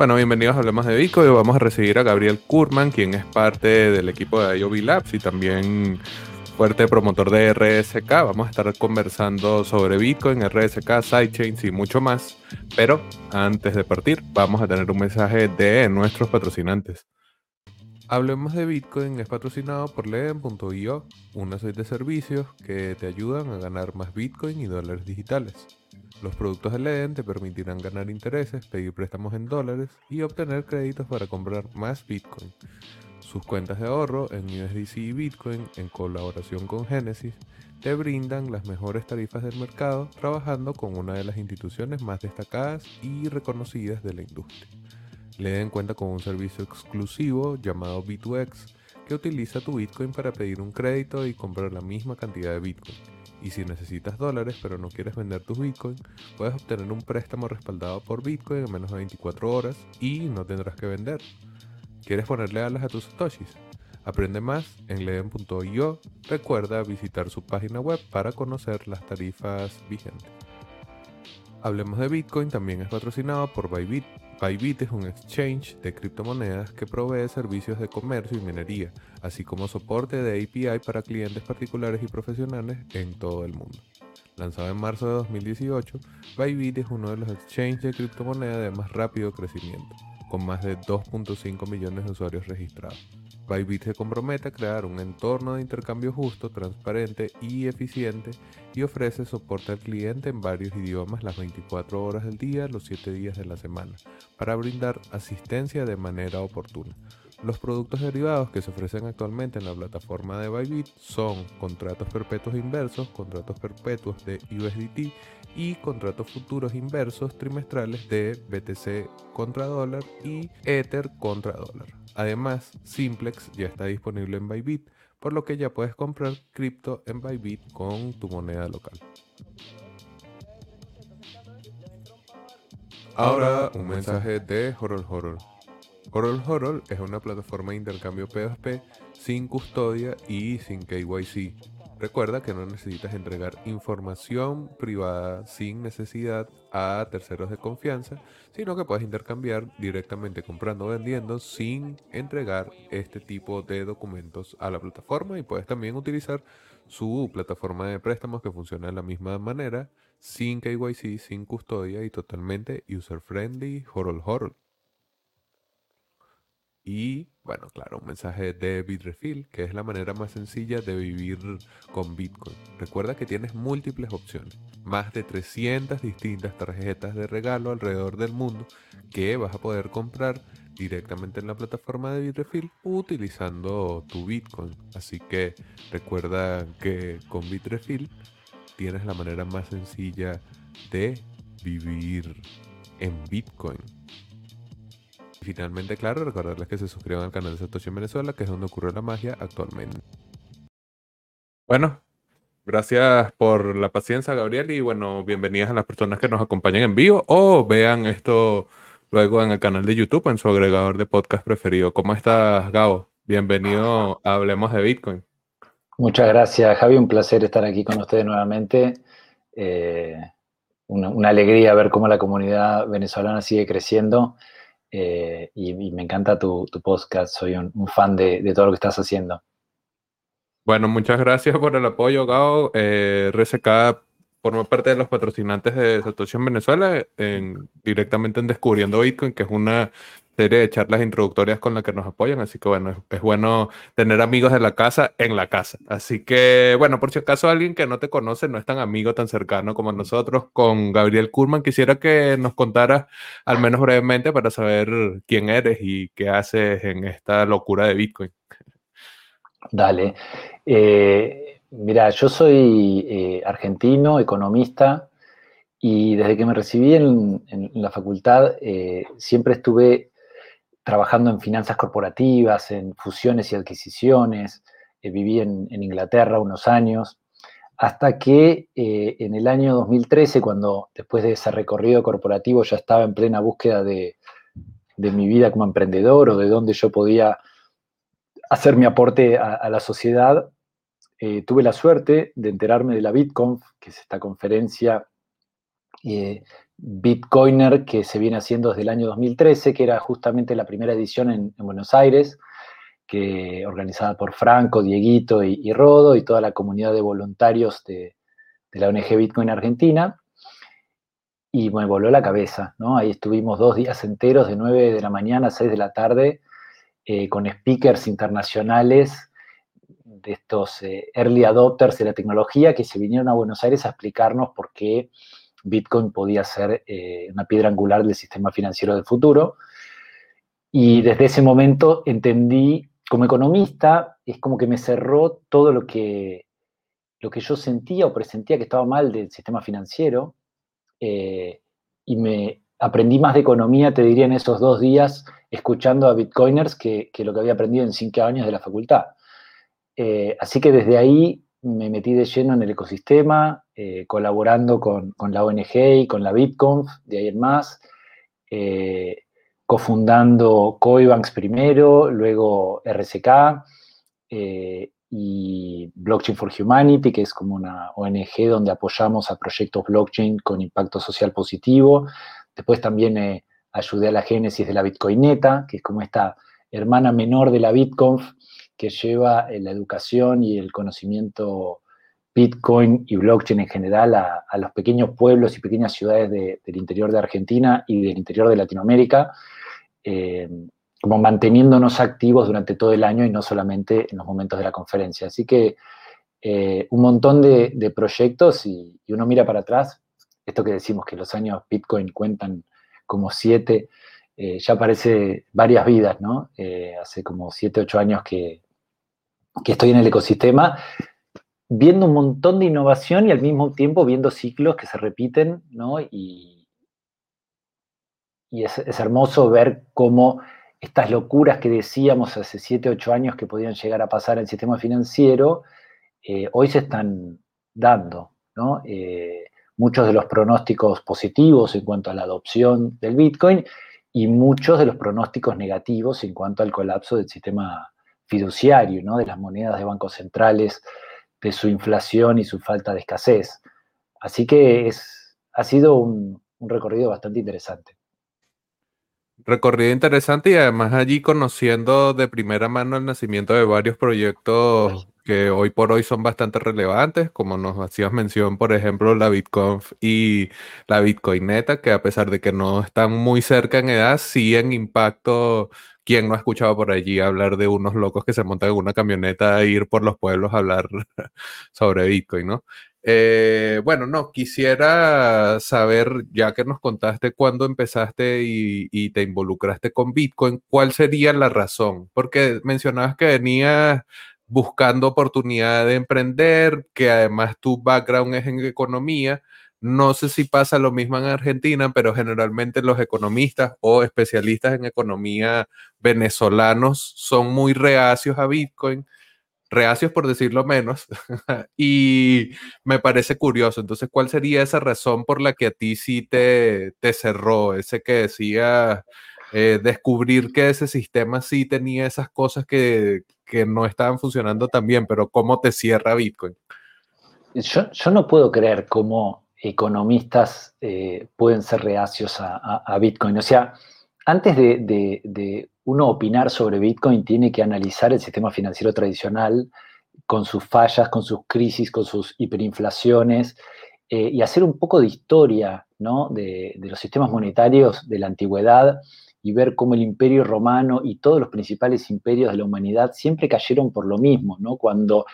Bueno, bienvenidos a Hablemos de Bitcoin. Hoy vamos a recibir a Gabriel Kurman, quien es parte del equipo de IOB Labs y también fuerte promotor de RSK. Vamos a estar conversando sobre Bitcoin, RSK, sidechains y mucho más. Pero antes de partir, vamos a tener un mensaje de nuestros patrocinantes. Hablemos de Bitcoin es patrocinado por Leden.io, una serie de servicios que te ayudan a ganar más Bitcoin y dólares digitales. Los productos de Leden te permitirán ganar intereses, pedir préstamos en dólares y obtener créditos para comprar más Bitcoin. Sus cuentas de ahorro en USDC y Bitcoin, en colaboración con Genesis, te brindan las mejores tarifas del mercado trabajando con una de las instituciones más destacadas y reconocidas de la industria. Le den cuenta con un servicio exclusivo llamado B2X que utiliza tu Bitcoin para pedir un crédito y comprar la misma cantidad de Bitcoin. Y si necesitas dólares pero no quieres vender tus Bitcoin, puedes obtener un préstamo respaldado por Bitcoin en menos de 24 horas y no tendrás que vender. ¿Quieres ponerle alas a tus satoshis? Aprende más en leden.io. Recuerda visitar su página web para conocer las tarifas vigentes. Hablemos de Bitcoin también es patrocinado por Bybit Bybit es un exchange de criptomonedas que provee servicios de comercio y minería, así como soporte de API para clientes particulares y profesionales en todo el mundo. Lanzado en marzo de 2018, Bybit es uno de los exchanges de criptomonedas de más rápido crecimiento, con más de 2.5 millones de usuarios registrados. Bybit se compromete a crear un entorno de intercambio justo, transparente y eficiente y ofrece soporte al cliente en varios idiomas las 24 horas del día, los 7 días de la semana, para brindar asistencia de manera oportuna. Los productos derivados que se ofrecen actualmente en la plataforma de Bybit son contratos perpetuos inversos, contratos perpetuos de USDT y contratos futuros inversos trimestrales de BTC contra dólar y Ether contra dólar. Además, Simplex ya está disponible en Bybit, por lo que ya puedes comprar cripto en Bybit con tu moneda local. Ahora un mensaje de Horror Horror. Horror Horror es una plataforma de intercambio P2P sin custodia y sin KYC Recuerda que no necesitas entregar información privada sin necesidad a terceros de confianza, sino que puedes intercambiar directamente comprando o vendiendo sin entregar este tipo de documentos a la plataforma y puedes también utilizar su plataforma de préstamos que funciona de la misma manera, sin KYC, sin custodia y totalmente user friendly, horror horror. Y bueno, claro, un mensaje de Bitrefill, que es la manera más sencilla de vivir con Bitcoin. Recuerda que tienes múltiples opciones, más de 300 distintas tarjetas de regalo alrededor del mundo que vas a poder comprar directamente en la plataforma de Bitrefill utilizando tu Bitcoin. Así que recuerda que con Bitrefill tienes la manera más sencilla de vivir en Bitcoin. Finalmente, claro, recordarles que se suscriban al canal de Satoshi en Venezuela, que es donde ocurre la magia actualmente. Bueno, gracias por la paciencia, Gabriel, y bueno, bienvenidas a las personas que nos acompañan en vivo o vean esto luego en el canal de YouTube, en su agregador de podcast preferido. ¿Cómo estás, Gabo? Bienvenido a Hablemos de Bitcoin. Muchas gracias, Javi. Un placer estar aquí con ustedes nuevamente. Eh, una, alegría ver cómo la comunidad venezolana sigue creciendo eh, y, me encanta tu, podcast, soy un, fan de, todo lo que estás haciendo. Bueno, muchas gracias por el apoyo, Gao. Eh, RSK forma parte de los patrocinantes de Satoshi en Venezuela, directamente en Descubriendo Bitcoin, que es una serie de charlas introductorias con la que nos apoyan, así que bueno, es, bueno tener amigos de la casa en la casa. Así que bueno, por si acaso alguien que no te conoce, no es tan amigo, tan cercano como nosotros, con Gabriel Kurman, quisiera que nos contaras al menos brevemente para saber quién eres y qué haces en esta locura de Bitcoin. Dale. Eh, mira, yo soy eh, argentino, economista, y desde que me recibí en, la facultad eh, siempre estuve trabajando en finanzas corporativas, en fusiones y adquisiciones, eh, viví en, Inglaterra unos años, hasta que en el año 2013, cuando después de ese recorrido corporativo ya estaba en plena búsqueda de, mi vida como emprendedor o de dónde yo podía hacer mi aporte a, la sociedad, eh, tuve la suerte de enterarme de la BitConf, que es esta conferencia Bitcoiner que se viene haciendo desde el año 2013, que era justamente la primera edición en, Buenos Aires, que organizada por Franco, Dieguito y, Rodo y toda la comunidad de voluntarios de, la ONG Bitcoin Argentina. Y me voló la cabeza, ¿no? Ahí estuvimos dos días enteros, de 9 de la mañana a 6 de la tarde, eh, con speakers internacionales de estos eh, early adopters de la tecnología que se vinieron a Buenos Aires a explicarnos por qué Bitcoin podía ser eh, una piedra angular del sistema financiero del futuro. Y desde ese momento entendí, como economista, es como que me cerró todo lo que, lo que yo sentía o presentía que estaba mal del sistema financiero. Eh, y me aprendí más de economía, te diría, en esos dos días, escuchando a Bitcoiners que, que lo que había aprendido en cinco años de la facultad. Eh, así que desde ahí me metí de lleno en el ecosistema, eh, colaborando con, la ONG y con la BitConf, de ahí en más, eh, cofundando Coibanks primero, luego RSK y Blockchain for Humanity, que es como una ONG donde apoyamos a proyectos blockchain con impacto social positivo. Después también ayudé a la génesis de la Bitcoineta, que es como esta hermana menor de la BitConf, que lleva eh, la educación y el conocimiento Bitcoin y blockchain en general a, los pequeños pueblos y pequeñas ciudades del interior de Argentina y del interior de Latinoamérica, eh, como manteniéndonos activos durante todo el año y no solamente en los momentos de la conferencia. Así que eh, un montón de, proyectos y, uno mira para atrás, esto que decimos que los años Bitcoin cuentan como siete, ya parece varias vidas, ¿no? hace como siete, ocho años que, que estoy en el ecosistema, viendo un montón de innovación y al mismo tiempo viendo ciclos que se repiten, ¿no? Y, y es, hermoso ver cómo estas locuras que decíamos hace 7, 8 años que podían llegar a pasar en el sistema financiero, eh, hoy se están dando, ¿no? Eh, muchos de los pronósticos positivos en cuanto a la adopción del Bitcoin y muchos de los pronósticos negativos en cuanto al colapso del sistema fiduciario, ¿no? De las monedas de bancos centrales, de su inflación y su falta de escasez. Así que es, ha sido un, recorrido bastante interesante. Recorrido interesante y además allí conociendo de primera mano el nacimiento de varios proyectos que hoy por hoy son bastante relevantes, como nos hacías mención, por ejemplo, la BitConf y la Bitcoineta, que a pesar de que no están muy cerca en edad, sí en impacto ¿Quién no ha escuchado por allí hablar de unos locos que se montan en una camioneta a ir por los pueblos a hablar sobre Bitcoin, ¿no? Eh, bueno, no, quisiera saber, ya que nos contaste cuándo empezaste y, te involucraste con Bitcoin, ¿cuál sería la razón? Porque mencionabas que venías buscando oportunidad de emprender, que además tu background es en economía, no sé si pasa lo mismo en Argentina, pero generalmente los economistas o especialistas en economía venezolanos son muy reacios a Bitcoin, reacios por decirlo menos, y me parece curioso. Entonces, ¿cuál sería esa razón por la que a ti sí te, te cerró? Ese que decía eh, descubrir que ese sistema sí tenía esas cosas que, que no estaban funcionando tan bien, pero ¿cómo te cierra Bitcoin? Yo, yo no puedo creer cómo economistas eh, pueden ser reacios a, Bitcoin. O sea, antes de, uno opinar sobre Bitcoin, tiene que analizar el sistema financiero tradicional con sus fallas, con sus crisis, con sus hiperinflaciones, eh, y hacer un poco de historia de, de, los sistemas monetarios de la antigüedad y ver cómo el imperio romano y todos los principales imperios de la humanidad siempre cayeron por lo mismo, ¿no? cuando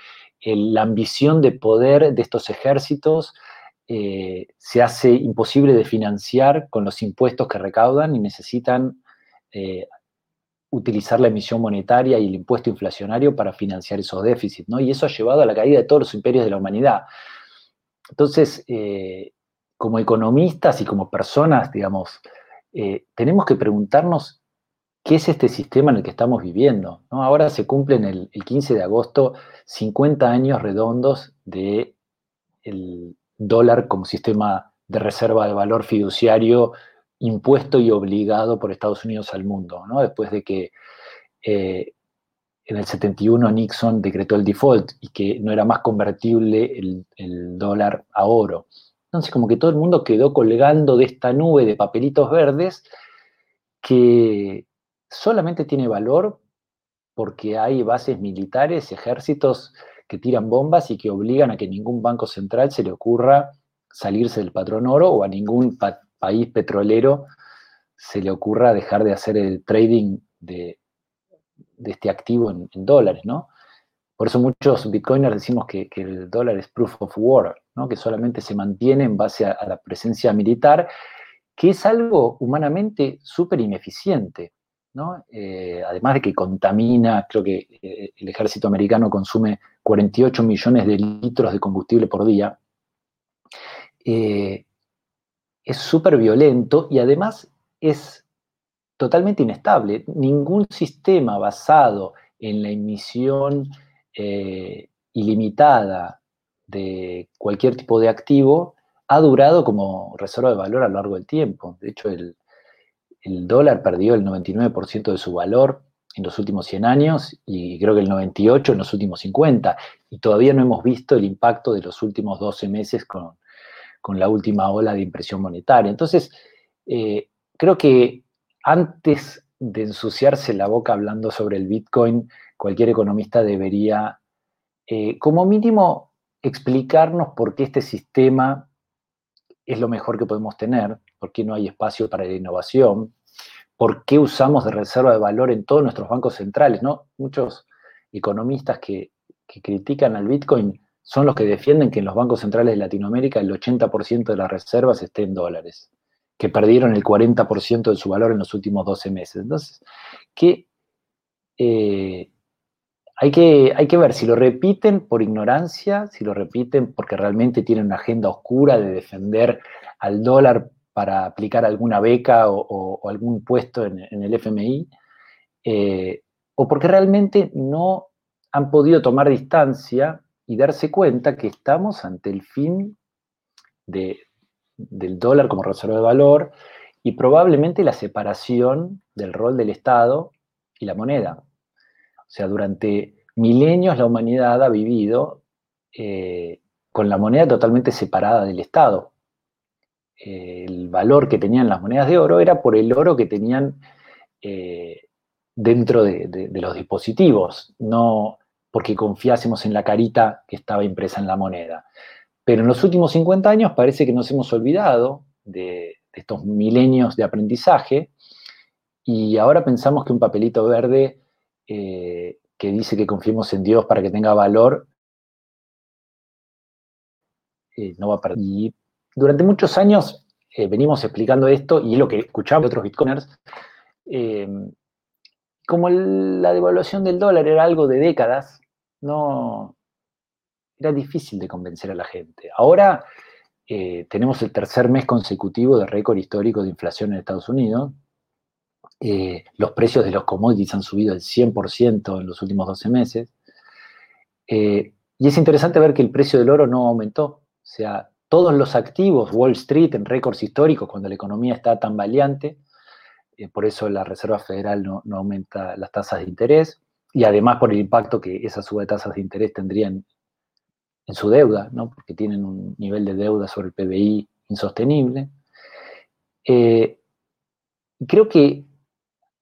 la ambición de poder de estos ejércitos eh, se hace imposible de financiar con los impuestos que recaudan y necesitan eh, utilizar la emisión monetaria y el impuesto inflacionario para financiar esos déficits, ¿no? Y eso ha llevado a la caída de todos los imperios de la humanidad. Entonces, eh, como economistas y como personas, digamos, tenemos que preguntarnos qué es este sistema en el que estamos viviendo. ¿no? Ahora se cumplen el, el 15 de agosto 50 años redondos de el, dólar como sistema de reserva de valor fiduciario impuesto y obligado por Estados Unidos al mundo, ¿no? después de que eh, en el 71 Nixon decretó el default y que no era más convertible el, dólar a oro. Entonces, como que todo el mundo quedó colgando de esta nube de papelitos verdes que solamente tiene valor porque hay bases militares, ejércitos que tiran bombas y que obligan a que ningún banco central se le ocurra salirse del patrón oro o a ningún país petrolero se le ocurra dejar de hacer el trading de, este activo en, dólares, ¿no? Por eso muchos bitcoiners decimos que, el dólar es proof of war, ¿no? que solamente se mantiene en base a, la presencia militar, que es algo humanamente súper ineficiente. ¿no? Eh, además de que contamina, creo que eh, el ejército americano consume 48 millones de litros de combustible por día, eh, es súper violento y además es totalmente inestable. Ningún sistema basado en la emisión eh, ilimitada de cualquier tipo de activo ha durado como reserva de valor a lo largo del tiempo. De hecho, el, dólar perdió el 99% de su valor en los últimos 100 años y creo que el 98% en los últimos 50. Y todavía no hemos visto el impacto de los últimos 12 meses con, la última ola de impresión monetaria. Entonces, eh, creo que antes de ensuciarse la boca hablando sobre el Bitcoin, cualquier economista debería, eh, como mínimo, explicarnos por qué este sistema es lo mejor que podemos tener, por qué no hay espacio para la innovación, por qué usamos de reserva de valor en todos nuestros bancos centrales. ¿no? Muchos economistas que, critican al Bitcoin son los que defienden que en los bancos centrales de Latinoamérica el 80% de las reservas esté en dólares que perdieron el 40% de su valor en los últimos 12 meses. Entonces, que, eh, hay, que, hay que ver si lo repiten por ignorancia, si lo repiten porque realmente tienen una agenda oscura de defender al dólar para aplicar alguna beca o, algún puesto en, el FMI, eh, o porque realmente no han podido tomar distancia y darse cuenta que estamos ante el fin de, del dólar como reserva de valor y probablemente la separación del rol del Estado y la moneda. O sea, durante milenios la humanidad ha vivido eh, con la moneda totalmente separada del Estado. El valor que tenían las monedas de oro era por el oro que tenían eh, dentro de, los dispositivos, no porque confiásemos en la carita que estaba impresa en la moneda. Pero en los últimos 50 años parece que nos hemos olvidado de, estos milenios de aprendizaje y ahora pensamos que un papelito verde eh, que dice que confiemos en Dios para que tenga valor eh, no va a perder. Durante muchos años eh, venimos explicando esto y lo que escuchamos otros bitcoiners. como la devaluación del dólar era algo de décadas, no, era difícil de convencer a la gente. Ahora eh, tenemos el tercer mes consecutivo de récord histórico de inflación en Estados Unidos. Eh, los precios de los commodities han subido el 100% en los últimos 12 meses. Eh, y es interesante ver que el precio del oro no aumentó. O sea, todos los activos, Wall Street en récords históricos, cuando la economía está tan valiante, por eso la Reserva Federal no, no, aumenta las tasas de interés, y además por el impacto que esa suba de tasas de interés tendrían en su deuda, ¿no? porque tienen un nivel de deuda sobre el PBI insostenible. Eh, creo que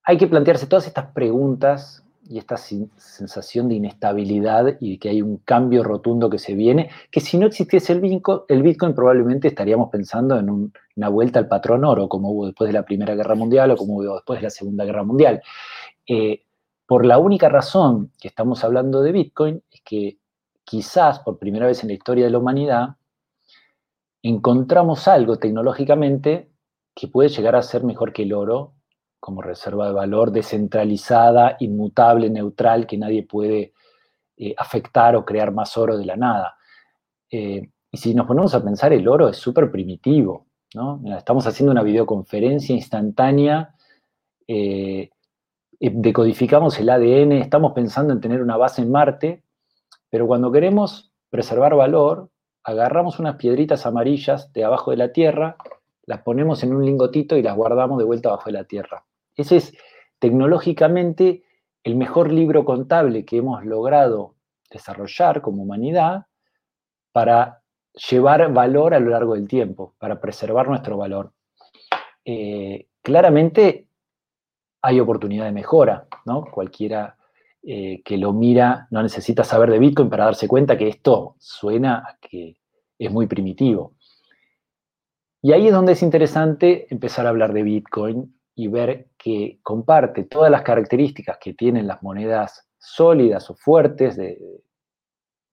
hay que plantearse todas estas preguntas y esta sensación de inestabilidad y que hay un cambio rotundo que se viene, que si no existiese el Bitcoin, el Bitcoin probablemente estaríamos pensando en una vuelta al patrón oro, como hubo después de la Primera Guerra Mundial o como hubo después de la Segunda Guerra Mundial. Eh, por la única razón que estamos hablando de Bitcoin es que quizás por primera vez en la historia de la humanidad, encontramos algo tecnológicamente que puede llegar a ser mejor que el oro como reserva de valor descentralizada, inmutable, neutral, que nadie puede eh, afectar o crear más oro de la nada. Eh, y si nos ponemos a pensar, el oro es súper primitivo. ¿no? estamos haciendo una videoconferencia instantánea, eh, decodificamos el ADN, estamos pensando en tener una base en Marte, pero cuando queremos preservar valor, agarramos unas piedritas amarillas de abajo de la tierra, las ponemos en un lingotito y las guardamos de vuelta abajo de la tierra. Ese es tecnológicamente el mejor libro contable que hemos logrado desarrollar como humanidad para llevar valor a lo largo del tiempo, para preservar nuestro valor. Eh, claramente hay oportunidad de mejora, ¿no? Cualquiera eh, que lo mira no necesita saber de Bitcoin para darse cuenta que esto suena a que es muy primitivo. Y ahí es donde es interesante empezar a hablar de Bitcoin y ver que comparte todas las características que tienen las monedas sólidas o fuertes de,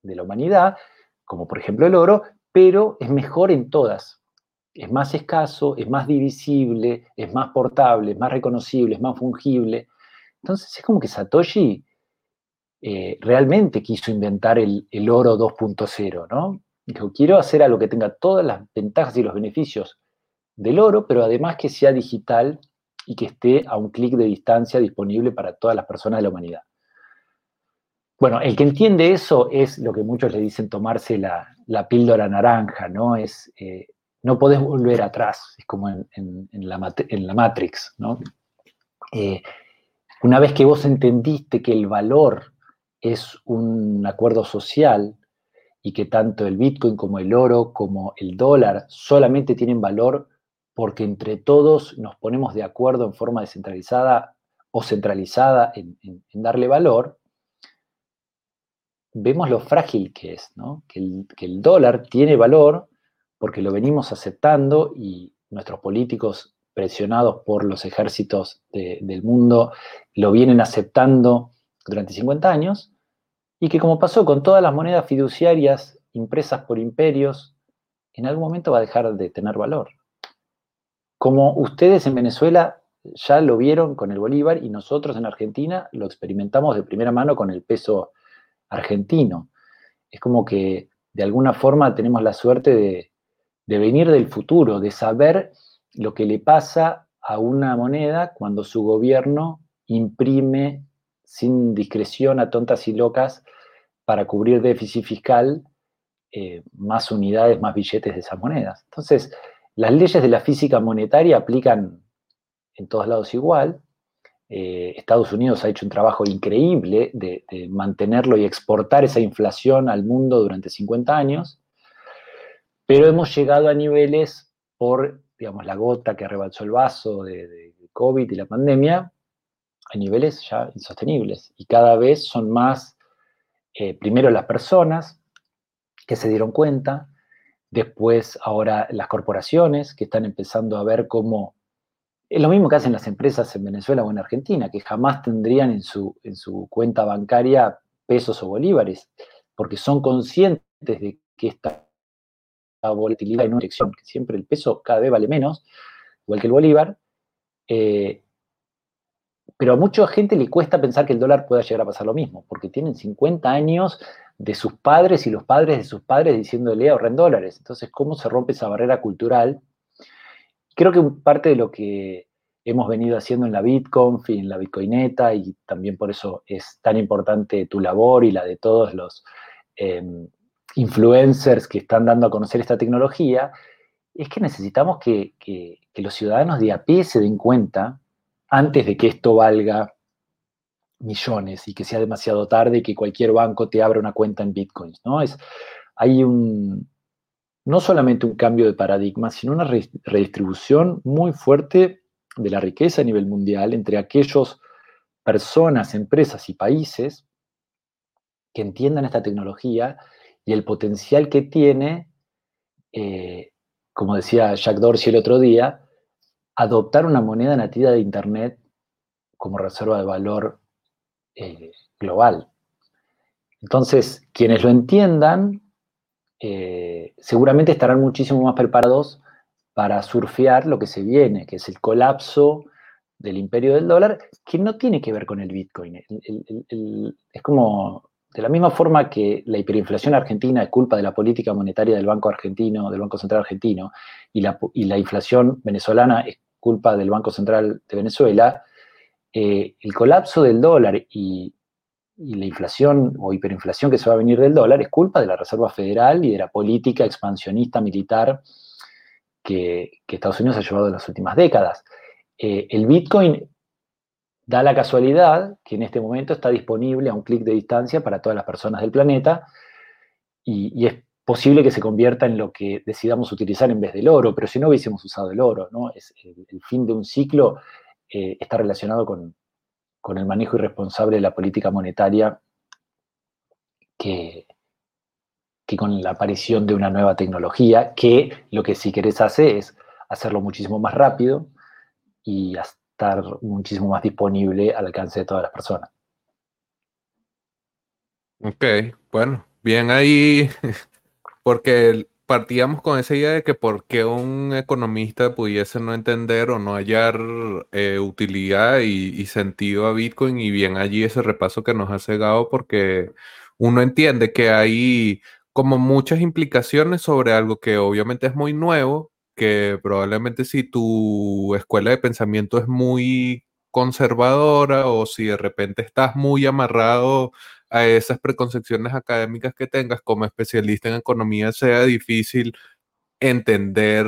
la humanidad, como por ejemplo el oro, pero es mejor en todas. Es más escaso, es más divisible, es más portable, es más reconocible, es más fungible. Entonces es como que Satoshi eh, realmente quiso inventar el, oro 2.0, ¿no? Dijo, quiero hacer algo que tenga todas las ventajas y los beneficios del oro, pero además que sea digital y que esté a un clic de distancia disponible para todas las personas de la humanidad. Bueno, el que entiende eso es lo que muchos le dicen tomarse la, píldora naranja, ¿no? Es, eh, no podés volver atrás, es como en, la, Matrix, ¿no? Eh, una vez que vos entendiste que el valor es un acuerdo social y que tanto el Bitcoin como el oro como el dólar solamente tienen valor porque entre todos nos ponemos de acuerdo en forma descentralizada o centralizada en darle valor, vemos lo frágil que es, ¿no? que, el, dólar tiene valor porque lo venimos aceptando y nuestros políticos presionados por los ejércitos del mundo lo vienen aceptando durante 50 años y que como pasó con todas las monedas fiduciarias impresas por imperios, en algún momento va a dejar de tener valor. Como ustedes en Venezuela ya lo vieron con el Bolívar y nosotros en Argentina lo experimentamos de primera mano con el peso argentino. Es como que de alguna forma tenemos la suerte de, venir del futuro, de saber lo que le pasa a una moneda cuando su gobierno imprime sin discreción a tontas y locas para cubrir déficit fiscal eh, más unidades, más billetes de esas monedas. Entonces, las leyes de la física monetaria aplican en todos lados igual, eh, Estados Unidos ha hecho un trabajo increíble de, mantenerlo y exportar esa inflación al mundo durante 50 años, pero hemos llegado a niveles por, digamos, la gota que rebalsó el vaso de, COVID y la pandemia, a niveles ya insostenibles. Y cada vez son más, eh, primero las personas que se dieron cuenta, después ahora las corporaciones que están empezando a ver cómo es lo mismo que hacen las empresas en Venezuela o en Argentina, que jamás tendrían en su, en su cuenta bancaria pesos o bolívares, porque son conscientes de que esta volatilidad en una dirección, que siempre el peso cada vez vale menos, igual que el bolívar, eh, pero a mucha gente le cuesta pensar que el dólar pueda llegar a pasar lo mismo, porque tienen 50 años de sus padres y los padres de sus padres diciéndole ahorren dólares. Entonces, ¿cómo se rompe esa barrera cultural creo que parte de lo que hemos venido haciendo en la BitConf y en la Bitcoineta, y también por eso es tan importante tu labor y la de todos los em, influencers que están dando a conocer esta tecnología, es que necesitamos que, los ciudadanos de a pie se den cuenta antes de que esto valga millones y que sea demasiado tarde y que cualquier banco te abra una cuenta en bitcoins, ¿no? Es, hay un, no solamente un cambio de paradigma, sino una redistribución muy fuerte de la riqueza a nivel mundial entre aquellos personas, empresas y países que entiendan esta tecnología y el potencial que tiene, eh, como decía Jack Dorsey el otro día, adoptar una moneda nativa de Internet como reserva de valor eh, global. Entonces, quienes lo entiendan eh, seguramente estarán muchísimo más preparados para surfear lo que se viene, que es el colapso del imperio del dólar, que no tiene que ver con el Bitcoin. es como, de la misma forma que la hiperinflación argentina es culpa de la política monetaria del Banco Argentino, del Banco Central Argentino, y la, y la inflación venezolana es culpa del Banco Central de Venezuela, eh, el colapso del dólar y la inflación o hiperinflación que se va a venir del dólar es culpa de la Reserva Federal y de la política expansionista militar que, Estados Unidos ha llevado en las últimas décadas. Eh, el Bitcoin da la casualidad que en este momento está disponible a un clic de distancia para todas las personas del planeta y, es posible que se convierta en lo que decidamos utilizar en vez del oro, pero si no hubiésemos usado el oro, ¿no? Es el, fin de un ciclo eh, está relacionado con, el manejo irresponsable de la política monetaria que, que con la aparición de una nueva tecnología, que lo que si querés hacer es hacerlo muchísimo más rápido y estar muchísimo más disponible al alcance de todas las personas. Ok, bueno, bien ahí porque partíamos con esa idea de que por qué un economista pudiese no entender o no hallar eh, utilidad y, sentido a Bitcoin y bien allí ese repaso que nos ha cegado porque uno entiende que hay como muchas implicaciones sobre algo que obviamente es muy nuevo, que probablemente si tu escuela de pensamiento es muy conservadora o si de repente estás muy amarrado a esas preconcepciones académicas que tengas como especialista en economía sea difícil entender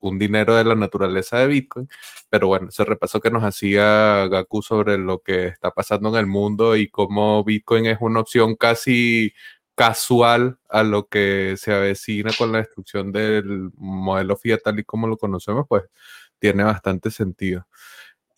un dinero de la naturaleza de Bitcoin. Pero bueno, ese repaso que nos hacía Gaku sobre lo que está pasando en el mundo y cómo Bitcoin es una opción casi casual a lo que se avecina con la destrucción del modelo fiat tal y como lo conocemos, pues tiene bastante sentido.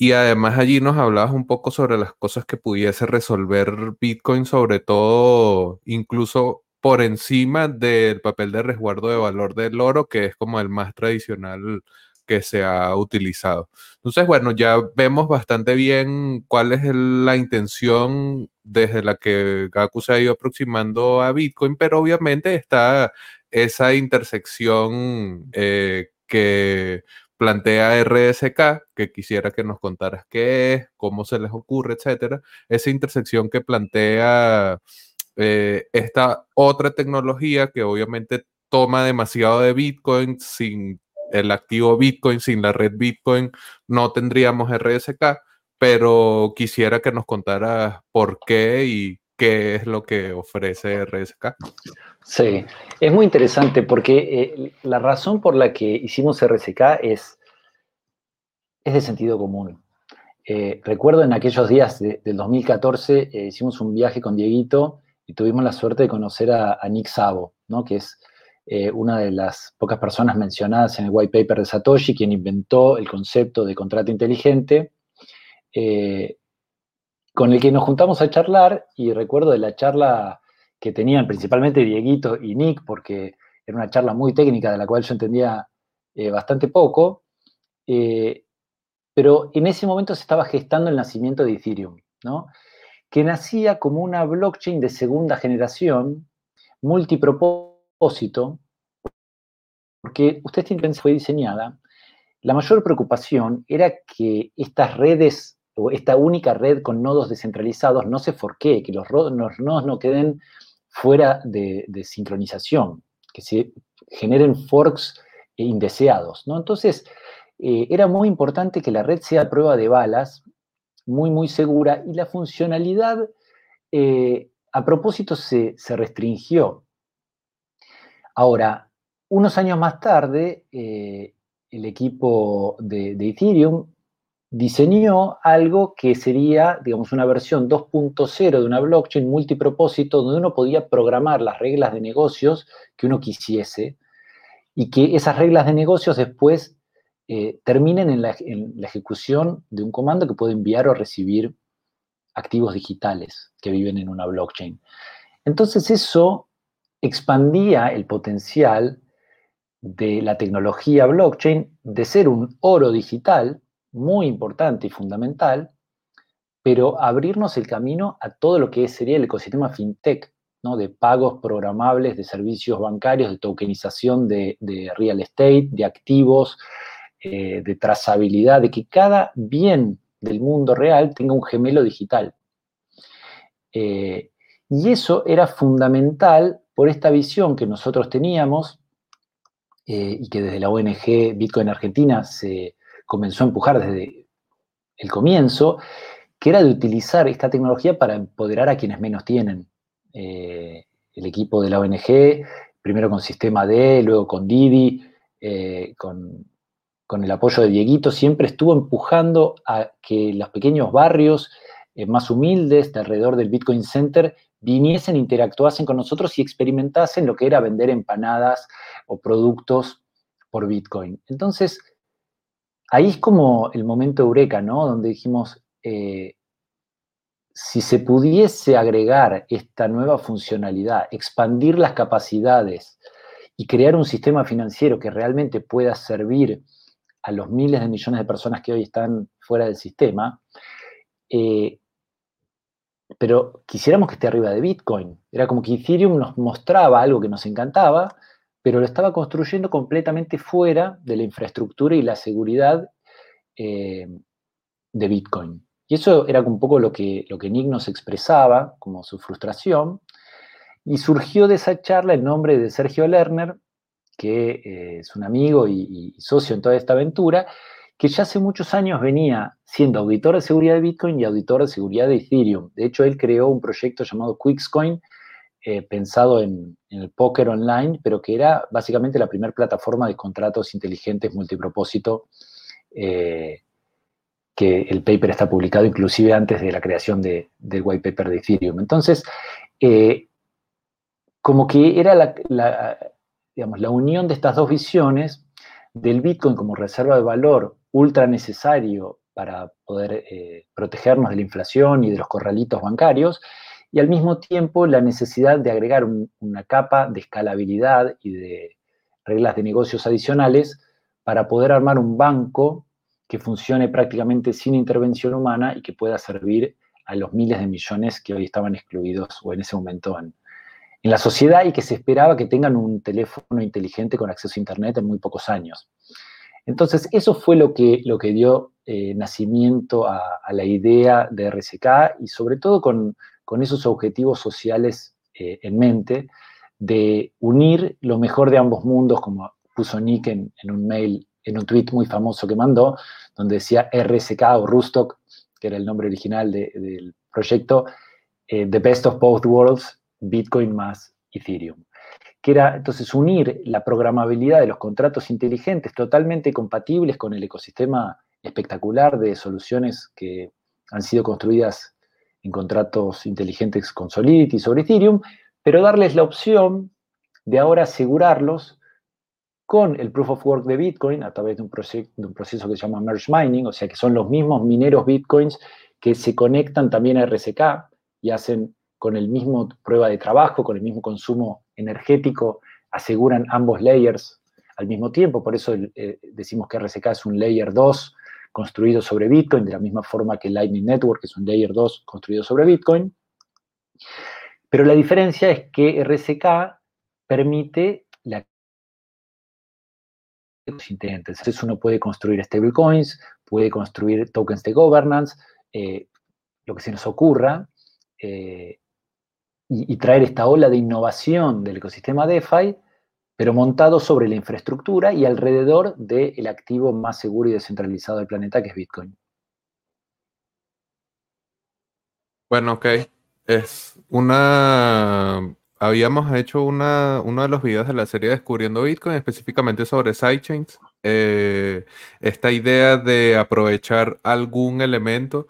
Y además allí nos hablabas un poco sobre las cosas que pudiese resolver Bitcoin, sobre todo incluso por encima del papel de resguardo de valor del oro, que es como el más tradicional que se ha utilizado. Entonces, bueno, ya vemos bastante bien cuál es la intención desde la que Gaku se ha ido aproximando a Bitcoin, pero obviamente está esa intersección eh, que plantea RSK, que quisiera que nos contaras qué es, cómo se les ocurre, etcétera. Esa intersección que plantea eh, esta otra tecnología que obviamente toma demasiado de Bitcoin, sin el activo Bitcoin, sin la red Bitcoin, no tendríamos RSK, pero quisiera que nos contaras por qué y qué es lo que ofrece RSK. Sí, es muy interesante porque eh, la razón por la que hicimos RSK es, es de sentido común. Eh, recuerdo en aquellos días del 2014 eh, hicimos un viaje con Dieguito y tuvimos la suerte de conocer a, Nick Savo, ¿no? que es una de las pocas personas mencionadas en el white paper de Satoshi, quien inventó el concepto de contrato inteligente, con el que nos juntamos a charlar y recuerdo de la charla que tenían principalmente Dieguito y Nick, porque era una charla muy técnica de la cual yo entendía eh, bastante poco, eh, pero en ese momento se estaba gestando el nacimiento de Ethereum, ¿no? que nacía como una blockchain de segunda generación, multipropósito, porque usted tiene fue diseñada, la mayor preocupación era que estas redes esta única red con nodos descentralizados no se forquee, que los nodos no queden fuera de, sincronización, que se generen forks indeseados. ¿no? Entonces, eh, era muy importante que la red sea prueba de balas, muy, muy segura, y la funcionalidad eh, a propósito se, restringió. Ahora, unos años más tarde, eh, el equipo de, de Ethereum diseñó algo que sería, digamos, una versión 2.0 de una blockchain multipropósito donde uno podía programar las reglas de negocios que uno quisiese y que esas reglas de negocios después eh, terminen en la, ejecución de un comando que puede enviar o recibir activos digitales que viven en una blockchain. Entonces eso expandía el potencial de la tecnología blockchain de ser un oro digital muy importante y fundamental, pero abrirnos el camino a todo lo que sería el ecosistema fintech, ¿no? de pagos programables, de servicios bancarios, de tokenización de, real estate, de activos, eh, de trazabilidad, de que cada bien del mundo real tenga un gemelo digital. Eh, y eso era fundamental por esta visión que nosotros teníamos eh, y que desde la ONG Bitcoin Argentina se, comenzó a empujar desde el comienzo, que era de utilizar esta tecnología para empoderar a quienes menos tienen. Eh, el equipo de la ONG, primero con Sistema D, luego con Didi, eh, con, el apoyo de Dieguito, siempre estuvo empujando a que los pequeños barrios eh, más humildes de alrededor del Bitcoin Center viniesen, interactuasen con nosotros y experimentasen lo que era vender empanadas o productos por Bitcoin. Entonces, ahí es como el momento eureka, ¿no? Donde dijimos, eh, si se pudiese agregar esta nueva funcionalidad, expandir las capacidades y crear un sistema financiero que realmente pueda servir a los miles de millones de personas que hoy están fuera del sistema, eh, pero quisiéramos que esté arriba de Bitcoin. Era como que Ethereum nos mostraba algo que nos encantaba, pero lo estaba construyendo completamente fuera de la infraestructura y la seguridad eh, de Bitcoin. Y eso era un poco lo que, lo que Nick nos expresaba como su frustración. Y surgió de esa charla el nombre de Sergio Lerner, que eh, es un amigo y, socio en toda esta aventura, que ya hace muchos años venía siendo auditor de seguridad de Bitcoin y auditor de seguridad de Ethereum. De hecho, él creó un proyecto llamado Quickscoin, eh, pensado en, el póker online, pero que era básicamente la primera plataforma de contratos inteligentes multipropósito eh, que el paper está publicado inclusive antes de la creación del white paper de Ethereum. Entonces, eh, como que era la, digamos, la unión de estas dos visiones del Bitcoin como reserva de valor ultra necesario para poder protegernos de la inflación y de los corralitos bancarios, y al mismo tiempo la necesidad de agregar una capa de escalabilidad y de reglas de negocios adicionales para poder armar un banco que funcione prácticamente sin intervención humana y que pueda servir a los miles de millones que hoy estaban excluidos o en ese momento en, la sociedad y que se esperaba que tengan un teléfono inteligente con acceso a Internet en muy pocos años. Entonces, eso fue lo que, lo que dio eh, nacimiento a, la idea de RSK y sobre todo con, esos objetivos sociales eh, en mente de unir lo mejor de ambos mundos, como puso Nick en, en un mail en un tweet muy famoso que mandó, donde decía RSK o Rustock, que era el nombre original del proyecto, eh, The Best of Both Worlds, Bitcoin más Ethereum. Que era entonces unir la programabilidad de los contratos inteligentes totalmente compatibles con el ecosistema espectacular de soluciones que han sido construidas en contratos inteligentes con Solidity sobre Ethereum, pero darles la opción de ahora asegurarlos con el proof of work de Bitcoin a través de un, proceso que se llama merge mining, o sea que son los mismos mineros Bitcoins que se conectan también a RSK y hacen con el mismo prueba de trabajo, con el mismo consumo energético, aseguran ambos layers al mismo tiempo, por eso eh, decimos que RSK es un layer 2 construido sobre Bitcoin, de la misma forma que Lightning Network es un layer 2 construido sobre Bitcoin. Pero la diferencia es que RSK permite la entonces uno puede construir stablecoins, puede construir tokens de governance, eh, lo que se nos ocurra, eh, y, traer esta ola de innovación del ecosistema DeFi, pero montado sobre la infraestructura y alrededor del activo más seguro y descentralizado del planeta, que es Bitcoin. Bueno, ok. Es una habíamos hecho una, uno de los videos de la serie Descubriendo Bitcoin, específicamente sobre sidechains. Eh, esta idea de aprovechar algún elemento,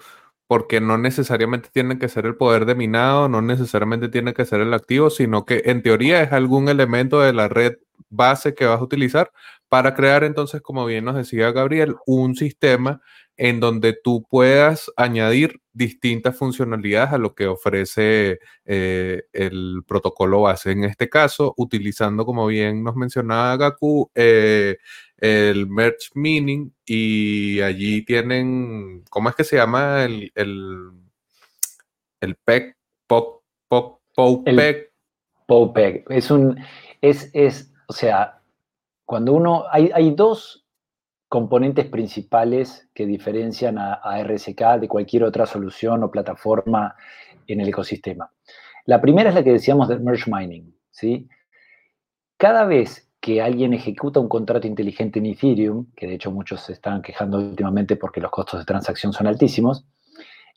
porque no necesariamente tiene que ser el poder de minado, no necesariamente tiene que ser el activo, sino que en teoría es algún elemento de la red base que vas a utilizar para crear entonces, como bien nos decía Gabriel, un sistema en donde tú puedas añadir distintas funcionalidades a lo que ofrece eh, el protocolo base. En este caso, utilizando, como bien nos mencionaba Gaku, eh, el merge meaning y allí tienen, ¿cómo es que se llama? El, el, el PEC, POC, POC, POPEC. POPEC. Es un, es, es, o sea, cuando uno, hay, hay dos componentes principales que diferencian a, RSK de cualquier otra solución o plataforma en el ecosistema. La primera es la que decíamos del merge mining. ¿sí? Cada vez que alguien ejecuta un contrato inteligente en Ethereum, que de hecho muchos se están quejando últimamente porque los costos de transacción son altísimos,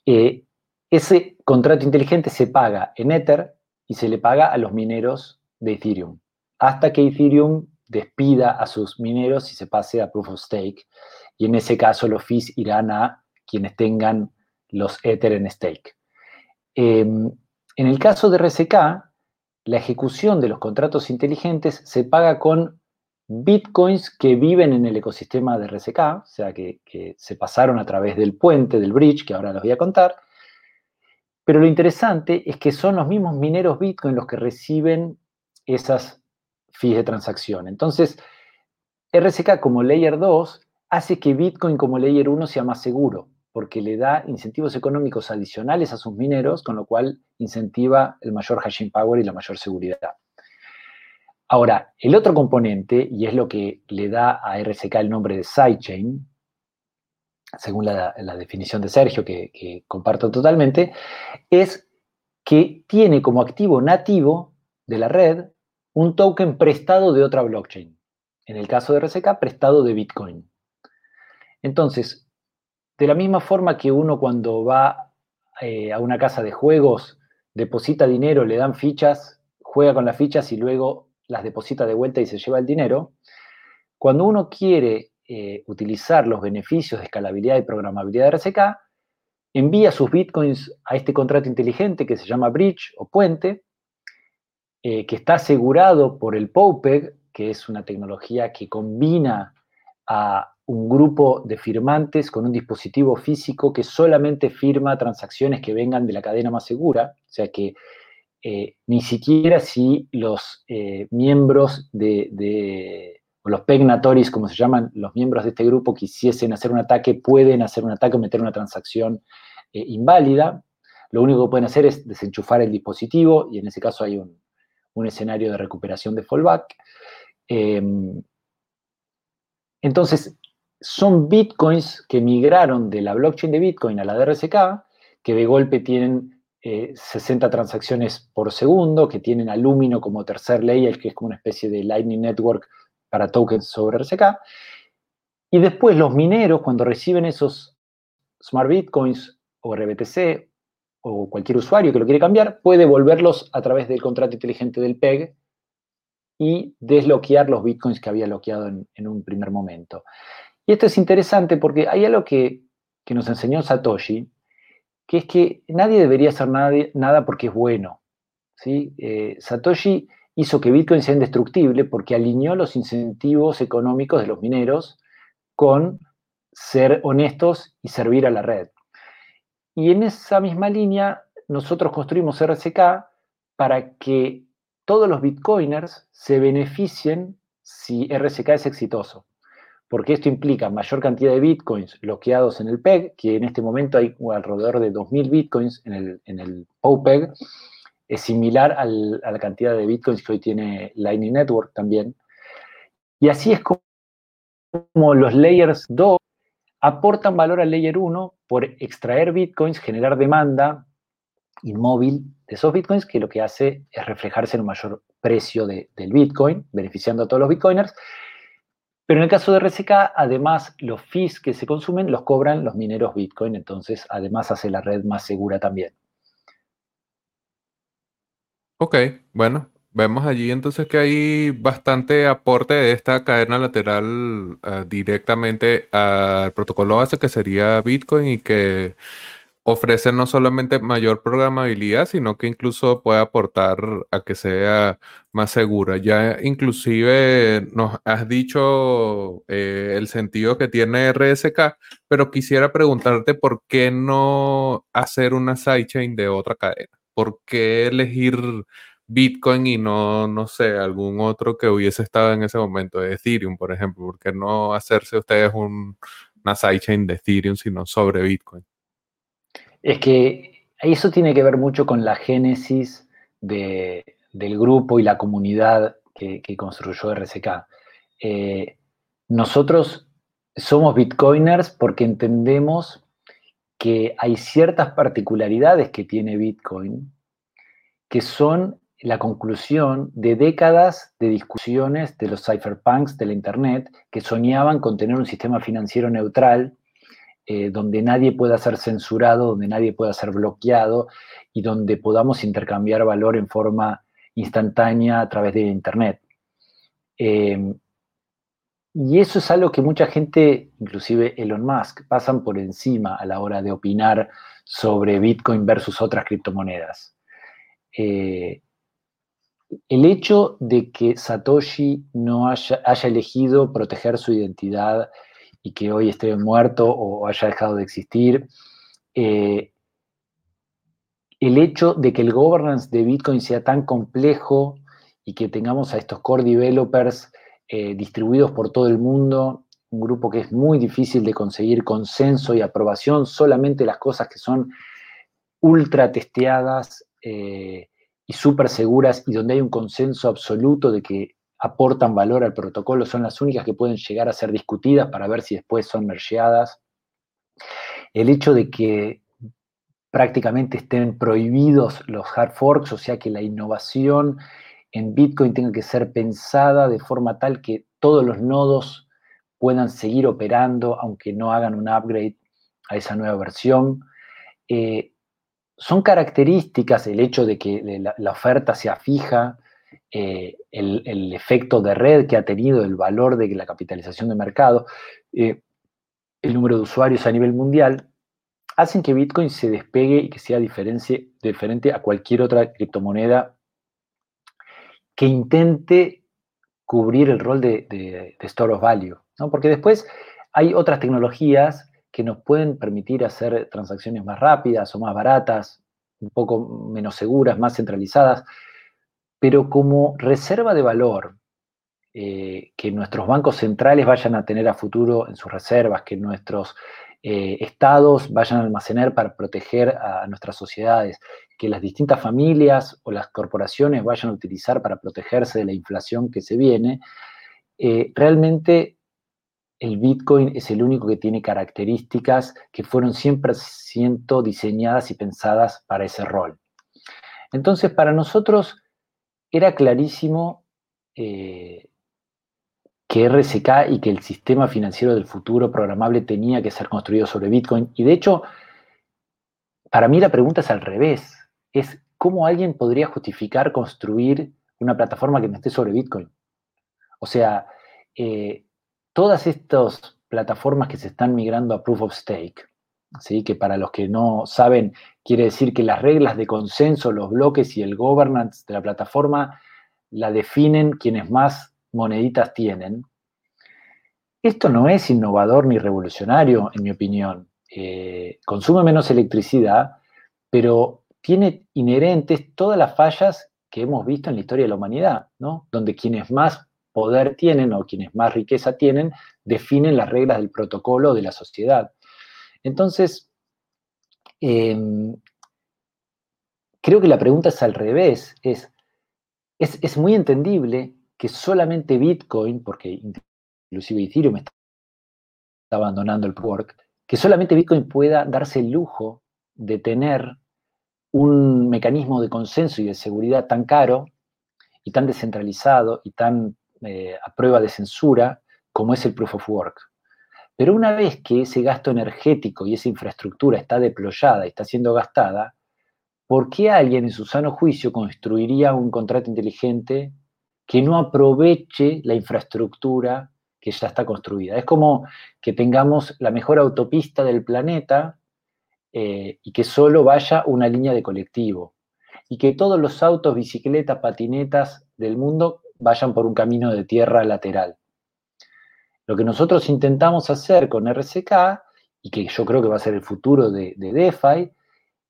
eh, ese contrato inteligente se paga en Ether y se le paga a los mineros de Ethereum, hasta que Ethereum despida a sus mineros y se pase a Proof of Stake. Y en ese caso los fees irán a quienes tengan los Ether en stake. Em, En el caso de RSK, la ejecución de los contratos inteligentes se paga con bitcoins que viven en el ecosistema de RSK, o sea, que, se pasaron a través del puente, del bridge, que ahora les voy a contar. Pero lo interesante es que son los mismos mineros bitcoin los que reciben esas fees de transacción. Entonces, RSK como layer 2 hace que Bitcoin como layer 1 sea más seguro, porque le da incentivos económicos adicionales a sus mineros, con lo cual incentiva el mayor hashing power y la mayor seguridad. Ahora, el otro componente, y es lo que le da a RSK el nombre de sidechain, según la, definición de Sergio, que, que comparto totalmente, es que tiene como activo nativo de la red un token prestado de otra blockchain. En el caso de RSK, prestado de Bitcoin. Entonces, de la misma forma que uno cuando va eh, a una casa de juegos, deposita dinero, le dan fichas, juega con las fichas y luego las deposita de vuelta y se lleva el dinero, cuando uno quiere eh, utilizar los beneficios de escalabilidad y programabilidad de RSK, envía sus bitcoins a este contrato inteligente que se llama bridge o puente, eh, que está asegurado por el POPEG, que es una tecnología que combina a un grupo de firmantes con un dispositivo físico que solamente firma transacciones que vengan de la cadena más segura, o sea que eh, ni siquiera si los eh, miembros de, o los pegnatoris, como se llaman, los miembros de este grupo quisiesen hacer un ataque, pueden hacer un ataque o meter una transacción inválida. Lo único que pueden hacer es desenchufar el dispositivo y en ese caso hay un, un escenario de recuperación de fallback. Em, entonces, son bitcoins que migraron de la blockchain de Bitcoin a la DRSK, que de golpe tienen 60 eh, transacciones por segundo, que tienen Alumino como tercer layer, que es como una especie de Lightning Network para tokens sobre RSK. Y después los mineros, cuando reciben esos Smart Bitcoins o RBTC o cualquier usuario que lo quiere cambiar, puede volverlos a través del contrato inteligente del PEG y desbloquear los bitcoins que había bloqueado en, un primer momento. Y esto es interesante porque hay algo que, nos enseñó Satoshi, que es que nadie debería hacer nada, nada porque es bueno. ¿sí? Eh, Satoshi hizo que Bitcoin sea indestructible porque alineó los incentivos económicos de los mineros con ser honestos y servir a la red. Y en esa misma línea, nosotros construimos RSK para que todos los bitcoiners se beneficien si RSK es exitoso. Porque esto implica mayor cantidad de bitcoins bloqueados en el PEG, que en este momento hay alrededor de 2.000 bitcoins en el, en el POPEG, es similar a la cantidad de bitcoins que hoy tiene Lightning Network también. Y así es como los layers 2 aportan valor al layer 1 por extraer bitcoins, generar demanda inmóvil de esos bitcoins, que lo que hace es reflejarse en un mayor precio del bitcoin, beneficiando a todos los bitcoiners. Pero en el caso de RSK, además, los fees que se consumen los cobran los mineros bitcoin, entonces además hace la red más segura también. Ok, bueno, Vemos allí entonces que hay bastante aporte de esta cadena lateral uh, directamente al protocolo base que sería Bitcoin y que ofrece no solamente mayor programabilidad, sino que incluso puede aportar a que sea más segura. Ya inclusive nos has dicho eh, el sentido que tiene RSK, pero quisiera preguntarte por qué no hacer una sidechain de otra cadena. ¿Por qué elegir Bitcoin y no, no sé, algún otro que hubiese estado en ese momento, Ethereum, por ejemplo, ¿por qué no hacerse ustedes un, una sidechain de Ethereum, sino sobre Bitcoin? Es que eso tiene que ver mucho con la génesis del grupo y la comunidad que, construyó RSK. Eh, nosotros somos bitcoiners porque entendemos que hay ciertas particularidades que tiene Bitcoin que son la conclusión de décadas de discusiones de los cypherpunks de la Internet que soñaban con tener un sistema financiero neutral eh, donde nadie pueda ser censurado, donde nadie pueda ser bloqueado y donde podamos intercambiar valor en forma instantánea a través de Internet. Eh, y eso es algo que mucha gente, inclusive Elon Musk, pasan por encima a la hora de opinar sobre Bitcoin versus otras criptomonedas. eh, el hecho de que Satoshi no haya, elegido proteger su identidad y que hoy esté muerto o haya dejado de existir, eh, el hecho de que el governance de Bitcoin sea tan complejo y que tengamos a estos core developers eh, distribuidos por todo el mundo, un grupo que es muy difícil de conseguir consenso y aprobación, solamente las cosas que son ultra testeadas eh, y súper seguras y donde hay un consenso absoluto de que aportan valor al protocolo son las únicas que pueden llegar a ser discutidas para ver si después son mergeadas. El hecho de que prácticamente estén prohibidos los hard forks, o sea que la innovación en Bitcoin tenga que ser pensada de forma tal que todos los nodos puedan seguir operando aunque no hagan un upgrade a esa nueva versión. Eh, son características el hecho de que la, oferta sea fija, eh, el, efecto de red que ha tenido, el valor de la capitalización de mercado, eh, el número de usuarios a nivel mundial, hacen que Bitcoin se despegue y que sea diferente a cualquier otra criptomoneda que intente cubrir el rol de, store of value, ¿no? Porque después hay otras tecnologías que nos pueden permitir hacer transacciones más rápidas o más baratas, un poco menos seguras, más centralizadas, pero como reserva de valor eh, que nuestros bancos centrales vayan a tener a futuro en sus reservas, que nuestros eh, estados vayan a almacenar para proteger a nuestras sociedades, que las distintas familias o las corporaciones vayan a utilizar para protegerse de la inflación que se viene, eh, realmente el Bitcoin es el único que tiene características que fueron siempre siendo diseñadas y pensadas para ese rol. Entonces, para nosotros era clarísimo eh, que RSK y que el sistema financiero del futuro programable tenía que ser construido sobre Bitcoin. Y de hecho, para mí la pregunta es al revés es cómo alguien podría justificar construir una plataforma que no esté sobre Bitcoin. O sea, eh, todas estas plataformas que se están migrando a Proof of Stake, ¿sí? que para los que no saben, quiere decir que las reglas de consenso, los bloques y el governance de la plataforma la definen quienes más moneditas tienen. Esto no es innovador ni revolucionario, en mi opinión. Eh, consume menos electricidad, pero tiene inherentes todas las fallas que hemos visto en la historia de la humanidad, ¿no? Donde quienes más poder tienen o quienes más riqueza tienen definen las reglas del protocolo de la sociedad. Entonces, em, creo que la pregunta es al revés, es, es, muy entendible que solamente Bitcoin, porque inclusive Ethereum está abandonando el work, que solamente Bitcoin pueda darse el lujo de tener un mecanismo de consenso y de seguridad tan caro y tan descentralizado y tan eh, a prueba de censura como es el proof of work. Pero una vez que ese gasto energético y esa infraestructura está deployada está siendo gastada, ¿por qué alguien en su sano juicio construiría un contrato inteligente que no aproveche la infraestructura que ya está construida? Es como que tengamos la mejor autopista del planeta eh, y que solo vaya una línea de colectivo y que todos los autos, bicicletas, patinetas del mundo vayan por un camino de tierra lateral. Lo que nosotros intentamos hacer con RCK, y que yo creo que va a ser el futuro de, de DeFi,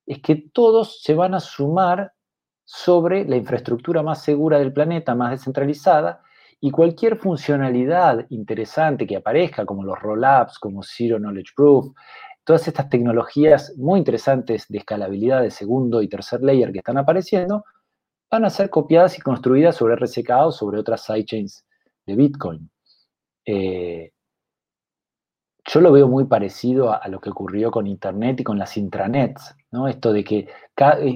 es que todos se van a sumar sobre la infraestructura más segura del planeta, más descentralizada, y cualquier funcionalidad interesante que aparezca, como los rollups, como Zero Knowledge Proof, todas estas tecnologías muy interesantes de escalabilidad de segundo y tercer layer que están apareciendo, van a ser copiadas y construidas sobre RSK o sobre otras sidechains de Bitcoin. Eh, yo lo veo muy parecido a, lo que ocurrió con Internet y con las intranets, ¿no? Esto de que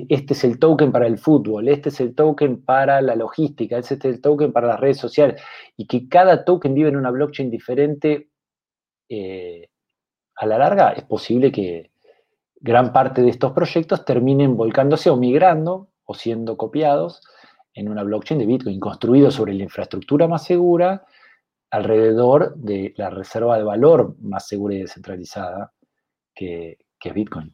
este es el token para el fútbol, este es el token para la logística, este es el token para las redes sociales, y que cada token vive en una blockchain diferente, eh, a la larga es posible que gran parte de estos proyectos terminen volcándose o migrando o siendo copiados en una blockchain de Bitcoin, construido sobre la infraestructura más segura, alrededor de la reserva de valor más segura y descentralizada que, es Bitcoin.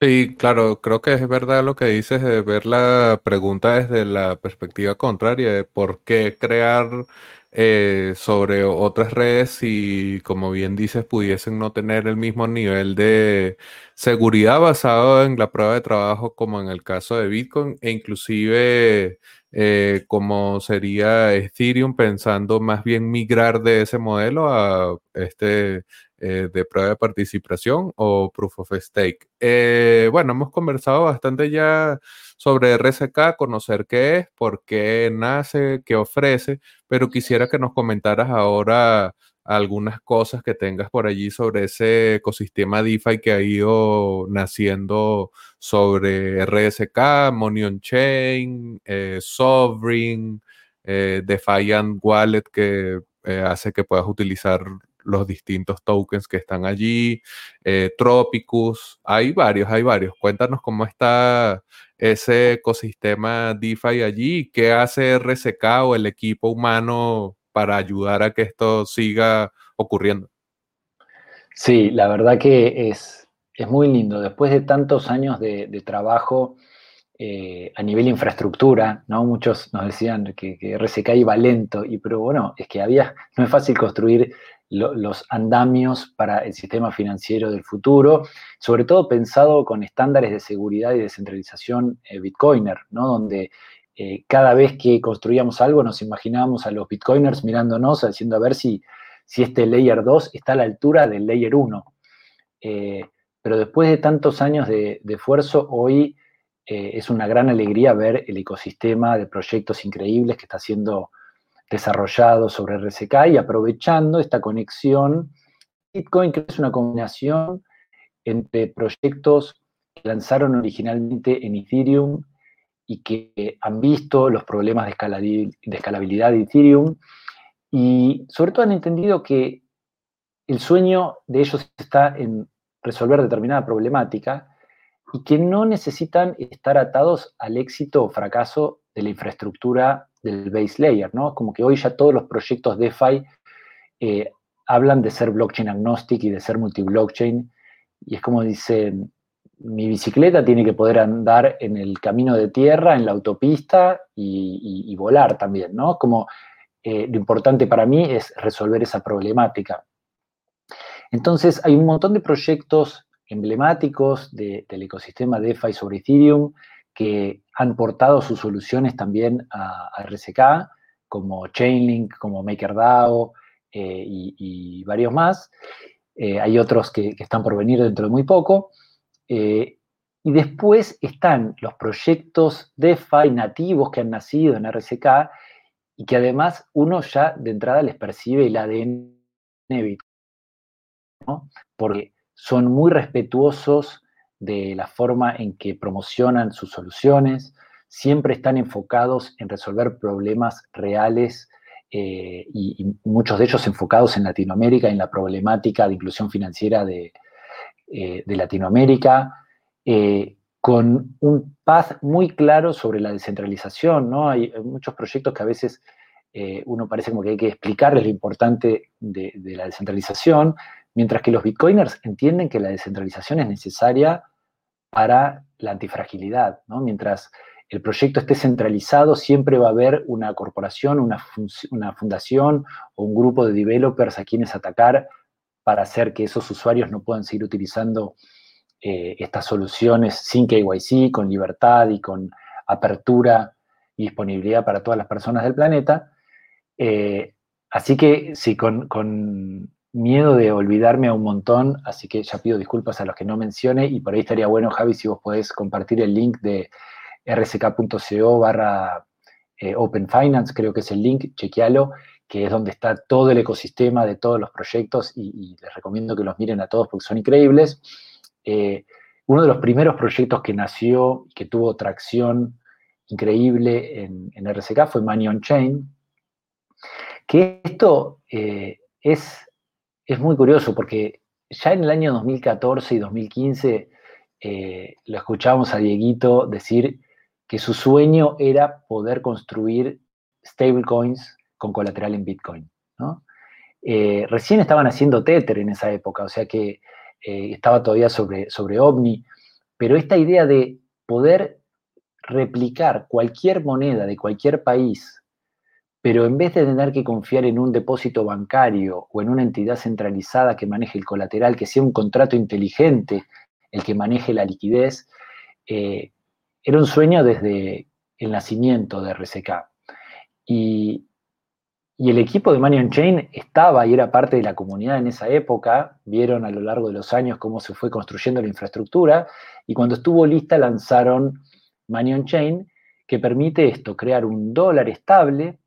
Sí, claro, creo que es verdad lo que dices de ver la pregunta desde la perspectiva contraria, de por qué crear eh, sobre otras redes si, como bien dices, pudiesen no tener el mismo nivel de seguridad basado en la prueba de trabajo como en el caso de Bitcoin e inclusive eh, como sería Ethereum pensando más bien migrar de ese modelo a este eh, de prueba de participación o proof of stake. Eh, bueno, hemos conversado bastante ya sobre RSK, conocer qué es, por qué nace, qué ofrece, pero quisiera que nos comentaras ahora algunas cosas que tengas por allí sobre ese ecosistema DeFi que ha ido naciendo sobre RSK, Money on Chain, eh, Sovereign, Defiant Wallet que hace que puedas utilizar los distintos tokens que están allí, eh, Tropicus, hay varios, hay varios. Cuéntanos cómo está ese ecosistema DeFi allí, qué hace RCK o el equipo humano para ayudar a que esto siga ocurriendo. Sí, la verdad que es, es muy lindo. Después de tantos años de, trabajo eh, a nivel infraestructura, ¿no? Muchos nos decían que, RCK iba lento, y, pero bueno, es que había, no es fácil construir los andamios para el sistema financiero del futuro, sobre todo pensado con estándares de seguridad y descentralización eh, bitcoiner, ¿no? donde eh, cada vez que construíamos algo nos imaginábamos a los bitcoiners mirándonos, diciendo a ver si, si este layer 2 está a la altura del layer 1. Eh, pero después de tantos años de, esfuerzo, hoy es una gran alegría ver el ecosistema de proyectos increíbles que está haciendo desarrollado sobre RSK y aprovechando esta conexión, Bitcoin que es una combinación entre proyectos que lanzaron originalmente en Ethereum y que han visto los problemas de, escalabilidad de Ethereum y sobre todo han entendido que el sueño de ellos está en resolver determinada problemática y que no necesitan estar atados al éxito o fracaso de la infraestructura del base layer, ¿no? Como que hoy ya todos los proyectos DeFi eh, hablan de ser blockchain agnostic y de ser multi-blockchain, y es como dicen, mi bicicleta tiene que poder andar en el camino de tierra, en la autopista y, volar también, ¿no? Como eh, lo importante para mí es resolver esa problemática. Entonces, hay un montón de proyectos emblemáticos del ecosistema DeFi sobre Ethereum que han portado sus soluciones también a, RSK, como Chainlink, como MakerDAO eh, y, varios más. Eh, hay otros que, están por venir dentro de muy poco. Eh, y después están los proyectos DeFi nativos que han nacido en RSK y que además uno ya de entrada les percibe el ADN ¿no? porque son muy respetuosos de la forma en que promocionan sus soluciones, siempre están enfocados en resolver problemas reales eh, y, muchos de ellos enfocados en Latinoamérica, en la problemática de inclusión financiera de, eh, Latinoamérica, eh, con un path muy claro sobre la descentralización. ¿no? Hay, muchos proyectos que a veces uno parece como que hay que explicarles lo importante de, de la descentralización, mientras que los bitcoiners entienden que la descentralización es necesaria para la antifragilidad. ¿no? Mientras el proyecto esté centralizado, siempre va a haber una corporación, una, fundación o un grupo de developers a quienes atacar para hacer que esos usuarios no puedan seguir utilizando eh, estas soluciones sin KYC, con libertad y con apertura y disponibilidad para todas las personas del planeta. Eh, así que sí, con, miedo de olvidarme a un montón, así que ya pido disculpas a los que no mencione y por ahí estaría bueno, Javi, si vos podés compartir el link de rsk.co barra eh, Open Finance, creo que es el link, chequealo, que es donde está todo el ecosistema de todos los proyectos y, les recomiendo que los miren a todos porque son increíbles. Eh, uno de los primeros proyectos que nació, que tuvo tracción increíble en, RSK fue Money on Chain, que esto eh, es es muy curioso porque ya en el año 2014 y 2015 eh, lo escuchábamos a Dieguito decir que su sueño era poder construir stablecoins con colateral en Bitcoin. Eh, recién estaban haciendo Tether en esa época, o sea que eh, estaba todavía sobre, sobre OVNI, Pero esta idea de poder replicar cualquier moneda de cualquier país, pero en vez de tener que confiar en un depósito bancario o en una entidad centralizada que maneje el colateral, que sea un contrato inteligente el que maneje la liquidez, eh, era un sueño desde el nacimiento de RSK. Y, y el equipo de Money on Chain estaba y era parte de la comunidad en esa época. Vieron a lo largo de los años cómo se fue construyendo la infraestructura. Y cuando estuvo lista lanzaron Money on Chain, que permite esto, crear un dólar estable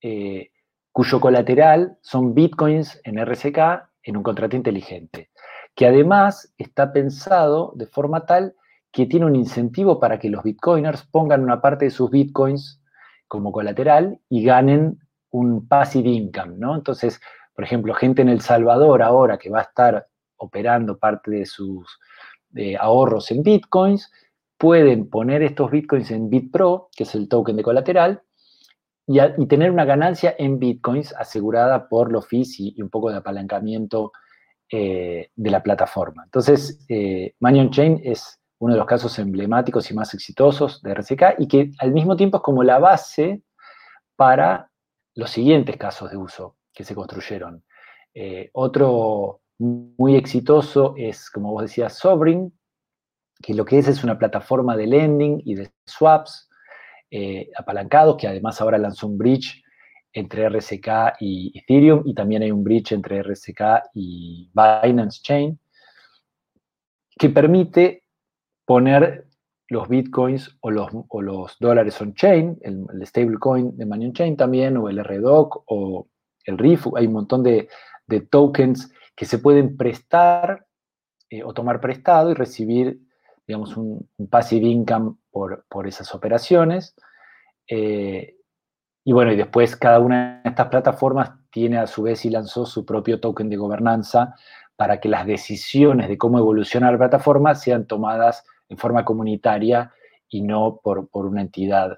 eh, cuyo colateral son bitcoins en RSK en un contrato inteligente, que además está pensado de forma tal que tiene un incentivo para que los bitcoiners pongan una parte de sus bitcoins como colateral y ganen un passive income, ¿no? Entonces, por ejemplo, gente en El Salvador ahora que va a estar operando parte de sus ahorros en bitcoins, pueden poner estos bitcoins en BitPro, que es el token de colateral, y, tener una ganancia en bitcoins asegurada por los fees y, un poco de apalancamiento eh, de la plataforma. Entonces, eh, Manion Chain es uno de los casos emblemáticos y más exitosos de RCK y que al mismo tiempo es como la base para los siguientes casos de uso que se construyeron. Eh, otro muy exitoso es, como vos decías, Sovereign, que lo que es es una plataforma de lending y de swaps eh, apalancados, que además ahora lanzó un bridge entre RSK y Ethereum, y también hay un bridge entre RSK y Binance Chain, que permite poner los bitcoins o los, dólares on-chain, el, stablecoin de Money On-Chain también, o el RDOC, o el RIF, hay un montón de, tokens que se pueden prestar eh, o tomar prestado y recibir, digamos, un, passive income por, por esas operaciones. Eh, y bueno, y después cada una de estas plataformas tiene a su vez y lanzó su propio token de gobernanza para que las decisiones de cómo evoluciona la plataforma sean tomadas en forma comunitaria y no por, una entidad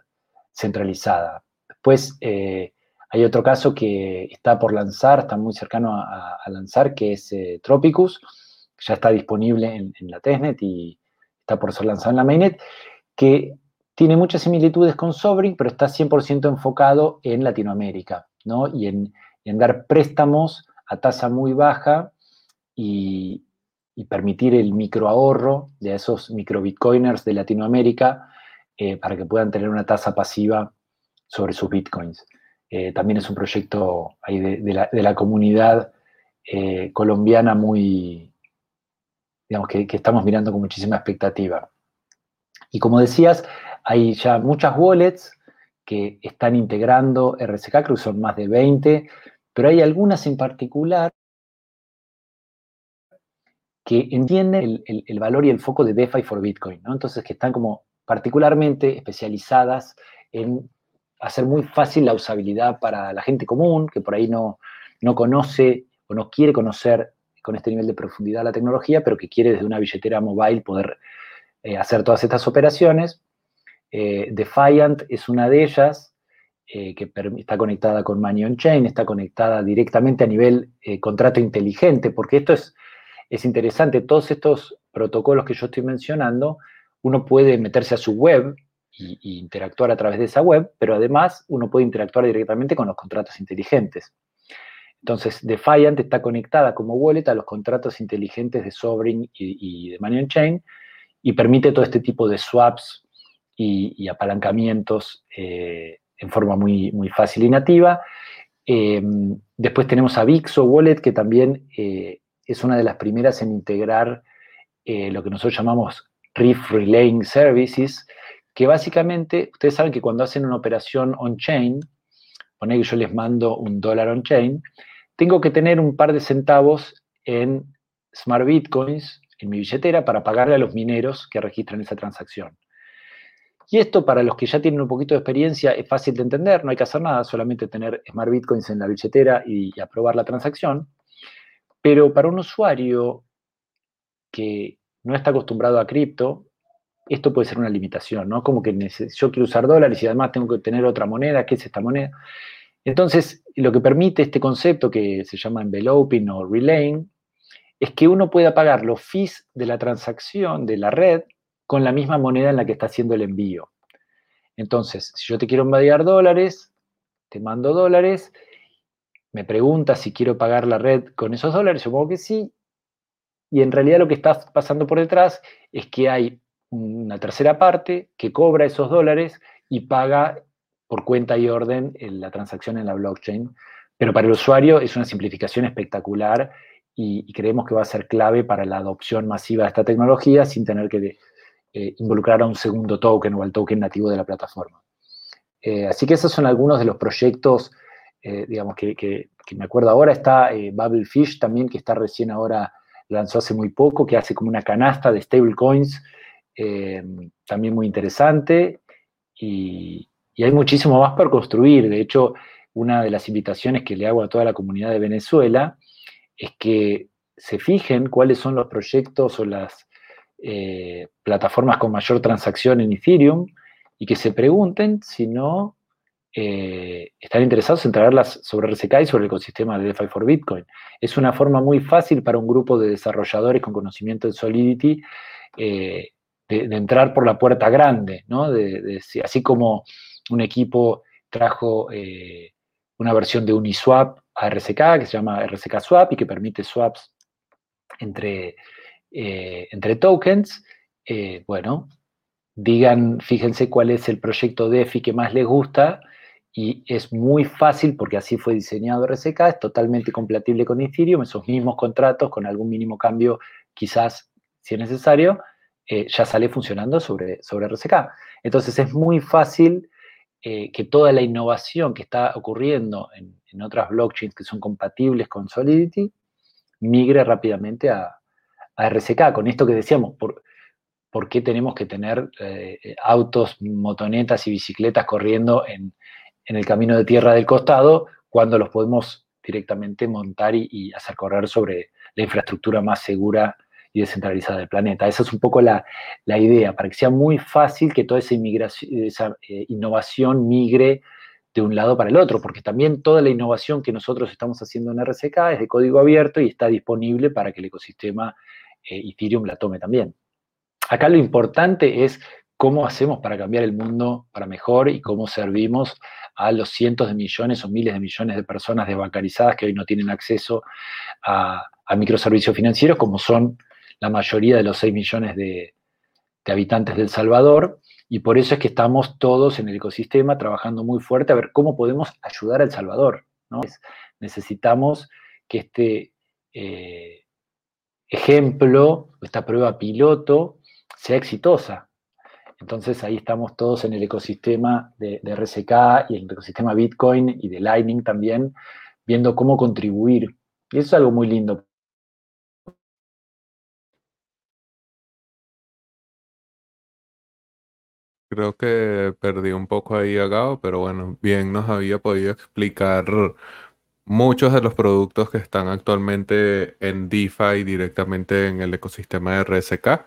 centralizada. Después eh, hay otro caso que está por lanzar, está muy cercano a, lanzar, que es eh, Tropicus, ya está disponible en, la testnet y está por ser lanzado en la mainnet, que tiene muchas similitudes con Sovereign, pero está 100% enfocado en Latinoamérica, ¿no? Y en, en dar préstamos a tasa muy baja y, y permitir el microahorro de esos microbitcoiners de Latinoamérica eh, para que puedan tener una tasa pasiva sobre sus bitcoins. Eh, también es un proyecto ahí de, la, comunidad eh, colombiana muy, digamos, que, estamos mirando con muchísima expectativa. Y como decías, hay ya muchas wallets que están integrando RSK, que son más de 20, pero hay algunas en particular que entienden el, valor y el foco de DeFi for Bitcoin, ¿no? Entonces, que están como particularmente especializadas en hacer muy fácil la usabilidad para la gente común, que por ahí no, no conoce o no quiere conocer con este nivel de profundidad la tecnología, pero que quiere desde una billetera mobile poder eh, hacer todas estas operaciones. Eh, Defiant es una de ellas, eh, que está conectada con Money on Chain, está conectada directamente a nivel contrato inteligente, porque esto es es interesante, todos estos protocolos que yo estoy mencionando, uno puede meterse a su web e interactuar a través de esa web, pero además uno puede interactuar directamente con los contratos inteligentes. Entonces, Defiant está conectada como wallet a los contratos inteligentes de Sovereign y, de Money on Chain y permite todo este tipo de swaps y, apalancamientos eh, en forma muy, muy fácil y nativa. Eh, después tenemos a Vixo Wallet, que también eh, es una de las primeras en integrar eh, lo que nosotros llamamos Riff Relaying Services, que básicamente, ustedes saben que cuando hacen una operación on-chain, poner que yo les mando un dólar on-chain, tengo que tener un par de centavos en Smart Bitcoins, en mi billetera, para pagarle a los mineros que registran esa transacción. Y esto para los que ya tienen un poquito de experiencia es fácil de entender, no hay que hacer nada, solamente tener Smart Bitcoins en la billetera y aprobar la transacción. Pero para un usuario que no está acostumbrado a cripto, esto puede ser una limitación, ¿no? Como que yo quiero usar dólares y además tengo que tener otra moneda, ¿qué es esta moneda? Entonces, lo que permite este concepto que se llama enveloping o relaying es que uno pueda pagar los fees de la transacción de la red con la misma moneda en la que está haciendo el envío. Entonces, si yo te quiero enviar dólares, te mando dólares, me preguntas si quiero pagar la red con esos dólares, supongo que sí, y en realidad lo que está pasando por detrás es que hay una tercera parte que cobra esos dólares y paga por cuenta y orden la transacción en la blockchain. Pero para el usuario es una simplificación espectacular y, creemos que va a ser clave para la adopción masiva de esta tecnología sin tener que eh, involucrar a un segundo token o al token nativo de la plataforma. Eh, así que esos son algunos de los proyectos, eh, digamos, que, que, me acuerdo ahora. Está Bubblefish también, que está recién ahora, lanzó hace muy poco, que hace como una canasta de stablecoins, también muy interesante. Y, y hay muchísimo más por construir. De hecho, una de las invitaciones que le hago a toda la comunidad de Venezuela es que se fijen cuáles son los proyectos o las eh, plataformas con mayor transacción en Ethereum y que se pregunten si no eh, están interesados en traerlas sobre RSK y sobre el ecosistema de DeFi for Bitcoin. Es una forma muy fácil para un grupo de desarrolladores con conocimiento de Solidity eh, de, entrar por la puerta grande, ¿no? así como un equipo trajo eh, una versión de Uniswap a RSK que se llama RSK Swap y que permite swaps entre, entre tokens. Bueno, digan, fíjense cuál es el proyecto DeFi que más les gusta y es muy fácil porque así fue diseñado RSK, es totalmente compatible con Ethereum, esos mismos contratos con algún mínimo cambio quizás si es necesario, ya sale funcionando sobre, sobre RSK. Entonces es muy fácil eh, que toda la innovación que está ocurriendo en, otras blockchains que son compatibles con Solidity migre rápidamente a, RSK. Con esto que decíamos, ¿por, por qué tenemos que tener eh, autos, motonetas y bicicletas corriendo en, el camino de tierra del costado cuando los podemos directamente montar y hacer correr sobre la infraestructura más segura y descentralizada del planeta. Esa es un poco la, idea, para que sea muy fácil que toda esa, esa eh, innovación migre de un lado para el otro, porque también toda la innovación que nosotros estamos haciendo en RSK es de código abierto y está disponible para que el ecosistema eh, Ethereum la tome también. Acá lo importante es cómo hacemos para cambiar el mundo para mejor y cómo servimos a los cientos de millones o miles de millones de personas desbancarizadas que hoy no tienen acceso a, a microservicios financieros, como son la mayoría de los 6 millones de, habitantes del Salvador, y por eso es que estamos todos en el ecosistema trabajando muy fuerte a ver cómo podemos ayudar al Salvador. necesitamos que este eh, ejemplo, esta prueba piloto, sea exitosa. Entonces ahí estamos todos en el ecosistema de, de, RSK y el ecosistema Bitcoin y de Lightning también, viendo cómo contribuir. Y eso es algo muy lindo, Creo que perdí un poco ahí a Gao, pero bueno, bien nos había podido explicar muchos de los productos que están actualmente en DeFi directamente en el ecosistema de RSK.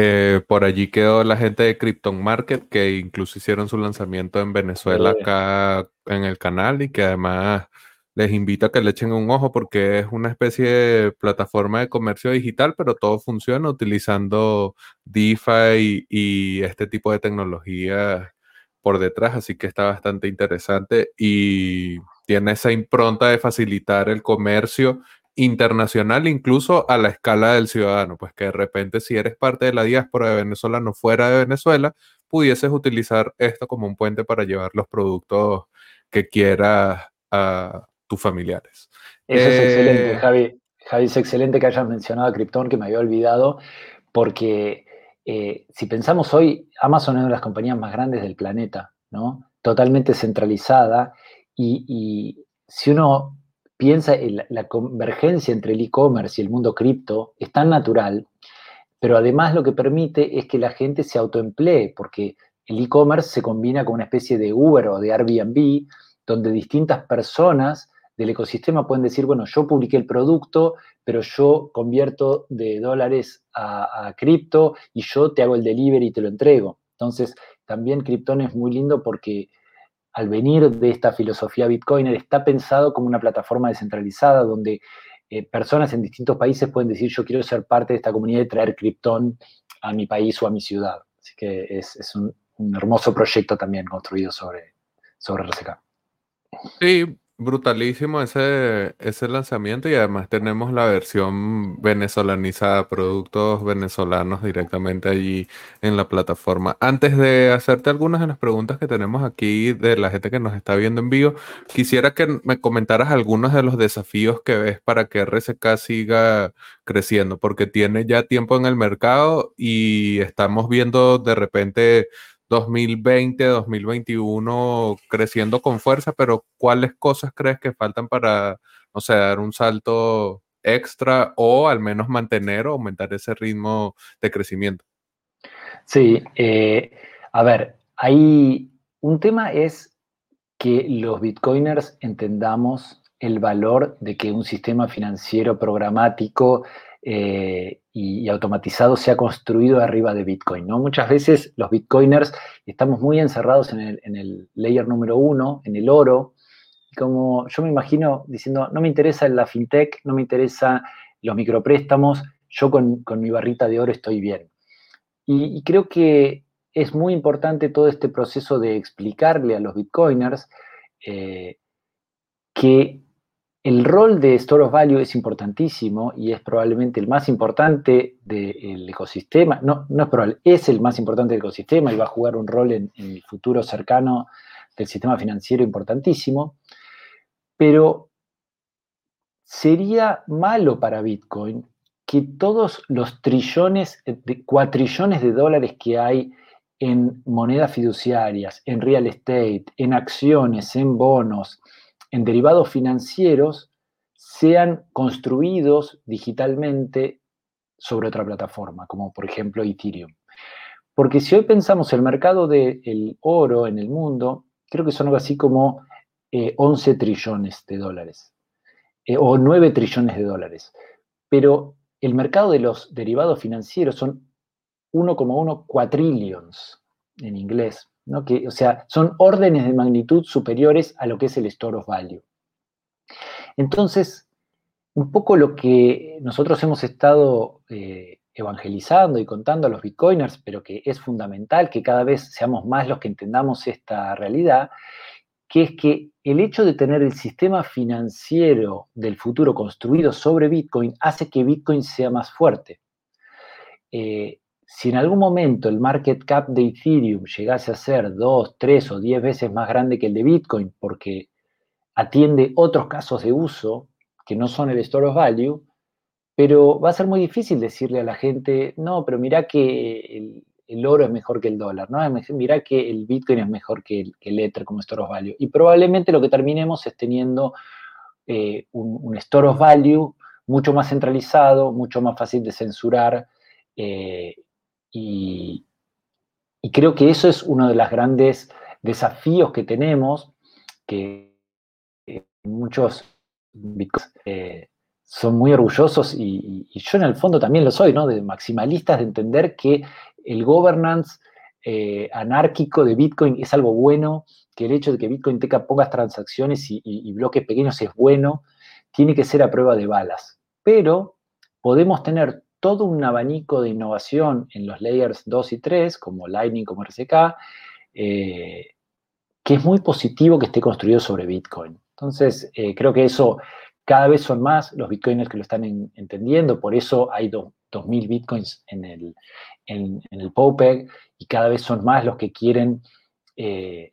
Eh, por allí quedó la gente de Krypton Market, que incluso hicieron su lanzamiento en Venezuela acá en el canal y que además les invito a que le echen un ojo porque es una especie de plataforma de comercio digital, pero todo funciona utilizando DeFi y este tipo de tecnología por detrás, así que está bastante interesante y tiene esa impronta de facilitar el comercio internacional incluso a la escala del ciudadano, pues que de repente si eres parte de la diáspora de Venezuela no fuera de Venezuela, pudieses utilizar esto como un puente para llevar los productos que quieras a, tus familiares. Eso es excelente, eh, Javi. Javi, es excelente que hayas mencionado a Krypton, que me había olvidado, porque eh, si pensamos hoy, Amazon es una de las compañías más grandes del planeta, ¿no? Totalmente centralizada, y, si uno piensa en la, convergencia entre el e-commerce y el mundo cripto, es tan natural, pero además lo que permite es que la gente se autoemplee, porque el e-commerce se combina con una especie de Uber o de Airbnb, donde distintas personas del ecosistema pueden decir, bueno, yo publiqué el producto, pero yo convierto de dólares a, cripto y yo te hago el delivery y te lo entrego. Entonces, también Krypton es muy lindo porque al venir de esta filosofía Bitcoiner está pensado como una plataforma descentralizada donde eh, personas en distintos países pueden decir yo quiero ser parte de esta comunidad y traer Krypton a mi país o a mi ciudad. Así que es, un, hermoso proyecto también construido sobre, sobre RCK. Sí, Brutalísimo ese, ese lanzamiento y además tenemos la versión venezolanizada, productos venezolanos directamente allí en la plataforma. Antes de hacerte algunas de las preguntas que tenemos aquí de la gente que nos está viendo en vivo, quisiera que me comentaras algunos de los desafíos que ves para que RSK siga creciendo, porque tiene ya tiempo en el mercado y estamos viendo de repente 2020, 2021 creciendo con fuerza, pero ¿cuáles cosas crees que faltan para, no sé, dar un salto extra o al menos mantener o aumentar ese ritmo de crecimiento? Sí, eh, a ver, hay un tema es que los bitcoiners entendamos el valor de que un sistema financiero programático eh, y, automatizado se ha construido arriba de Bitcoin. ¿no? Muchas veces los Bitcoiners estamos muy encerrados en el, layer número uno, en el oro, como yo me imagino diciendo, no me interesa la fintech, no me interesa los micropréstamos, yo con, mi barrita de oro estoy bien. Y, creo que es muy importante todo este proceso de explicarle a los bitcoiners eh, que el rol de Store of Value es importantísimo y es probablemente el más importante del ecosistema. No, no es probable, es el más importante del ecosistema y va a jugar un rol en, el futuro cercano del sistema financiero importantísimo. Pero sería malo para Bitcoin que todos los trillones, cuatrillones de dólares que hay en monedas fiduciarias, en real estate, en acciones, en bonos, en derivados financieros sean construidos digitalmente sobre otra plataforma, como por ejemplo Ethereum. Porque si hoy pensamos el mercado del oro en el mundo, creo que son algo así como 11 eh, trillones de dólares, eh, o 9 trillones de dólares. Pero el mercado de los derivados financieros son 1,1 cuatrillions en inglés o sea, son órdenes de magnitud superiores a lo que es el store of value. Entonces, un poco lo que nosotros hemos estado eh, evangelizando y contando a los bitcoiners, pero que es fundamental que cada vez seamos más los que entendamos esta realidad, que es que el hecho de tener el sistema financiero del futuro construido sobre Bitcoin hace que Bitcoin sea más fuerte. Eh, si en algún momento el market cap de Ethereum llegase a ser 2, 3 o 10 veces más grande que el de Bitcoin porque atiende otros casos de uso que no son el store of value, pero va a ser muy difícil decirle a la gente, no, pero mira que el, oro es mejor que el dólar, ¿no? Mira que el Bitcoin es mejor que el, Ether como store of value. Y probablemente lo que terminemos es teniendo eh, un, store of value mucho más centralizado, mucho más fácil de censurar, eh, y, creo que eso es uno de los grandes desafíos que tenemos, que muchos eh, son muy orgullosos y, yo en el fondo también lo soy, ¿no? De maximalistas, de entender que el governance eh, anárquico de Bitcoin es algo bueno, que el hecho de que Bitcoin tenga pocas transacciones y bloques pequeños es bueno, tiene que ser a prueba de balas. Pero podemos tener todo un abanico de innovación en los layers 2 y 3, como Lightning, como RCK, eh, que es muy positivo que esté construido sobre Bitcoin. Entonces, eh, creo que eso cada vez son más los bitcoiners que lo están entendiendo, por eso hay 2.000 bitcoins en el, en, el POPEG y cada vez son más los que quieren, eh,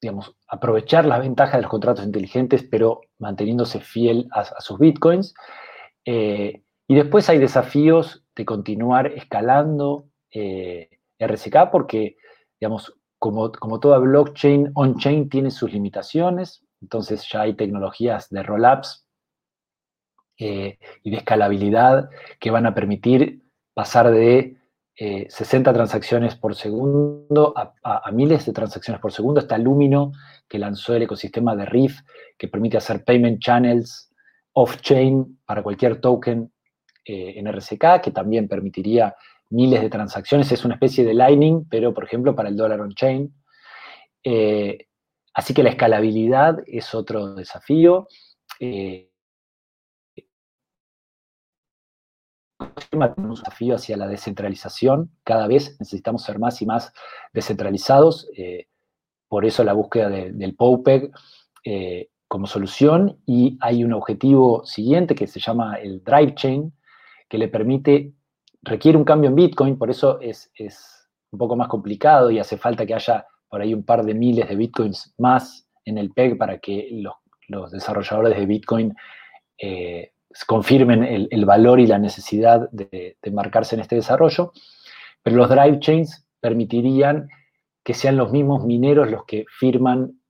digamos, aprovechar las ventajas de los contratos inteligentes, pero manteniéndose fiel a, sus bitcoins. Y después hay desafíos de continuar escalando eh, RCK porque, digamos, como, toda blockchain, on-chain tiene sus limitaciones, entonces ya hay tecnologías de rollups eh, y de escalabilidad que van a permitir pasar de 60 eh, transacciones por segundo a, a, miles de transacciones por segundo. Está Lumino, que lanzó el ecosistema de Riff, que permite hacer payment channels off-chain para cualquier token eh, en RCK, que también permitiría miles de transacciones. Es una especie de Lightning, pero por ejemplo para el dólar on-chain. Eh, así que la escalabilidad es otro desafío. Eh, un desafío hacia la descentralización. Cada vez necesitamos ser más y más descentralizados. Por eso la búsqueda del POPEG como solución. Y hay un objetivo siguiente que se llama el Drive Chain, que le permite, requiere un cambio en Bitcoin, por eso es, un poco más complicado y hace falta que haya por ahí un par de miles de Bitcoins más en el PEG para que los, desarrolladores de Bitcoin eh, confirmen el, valor y la necesidad de, marcarse en este desarrollo, pero los drive chains permitirían que sean los mismos mineros los que firman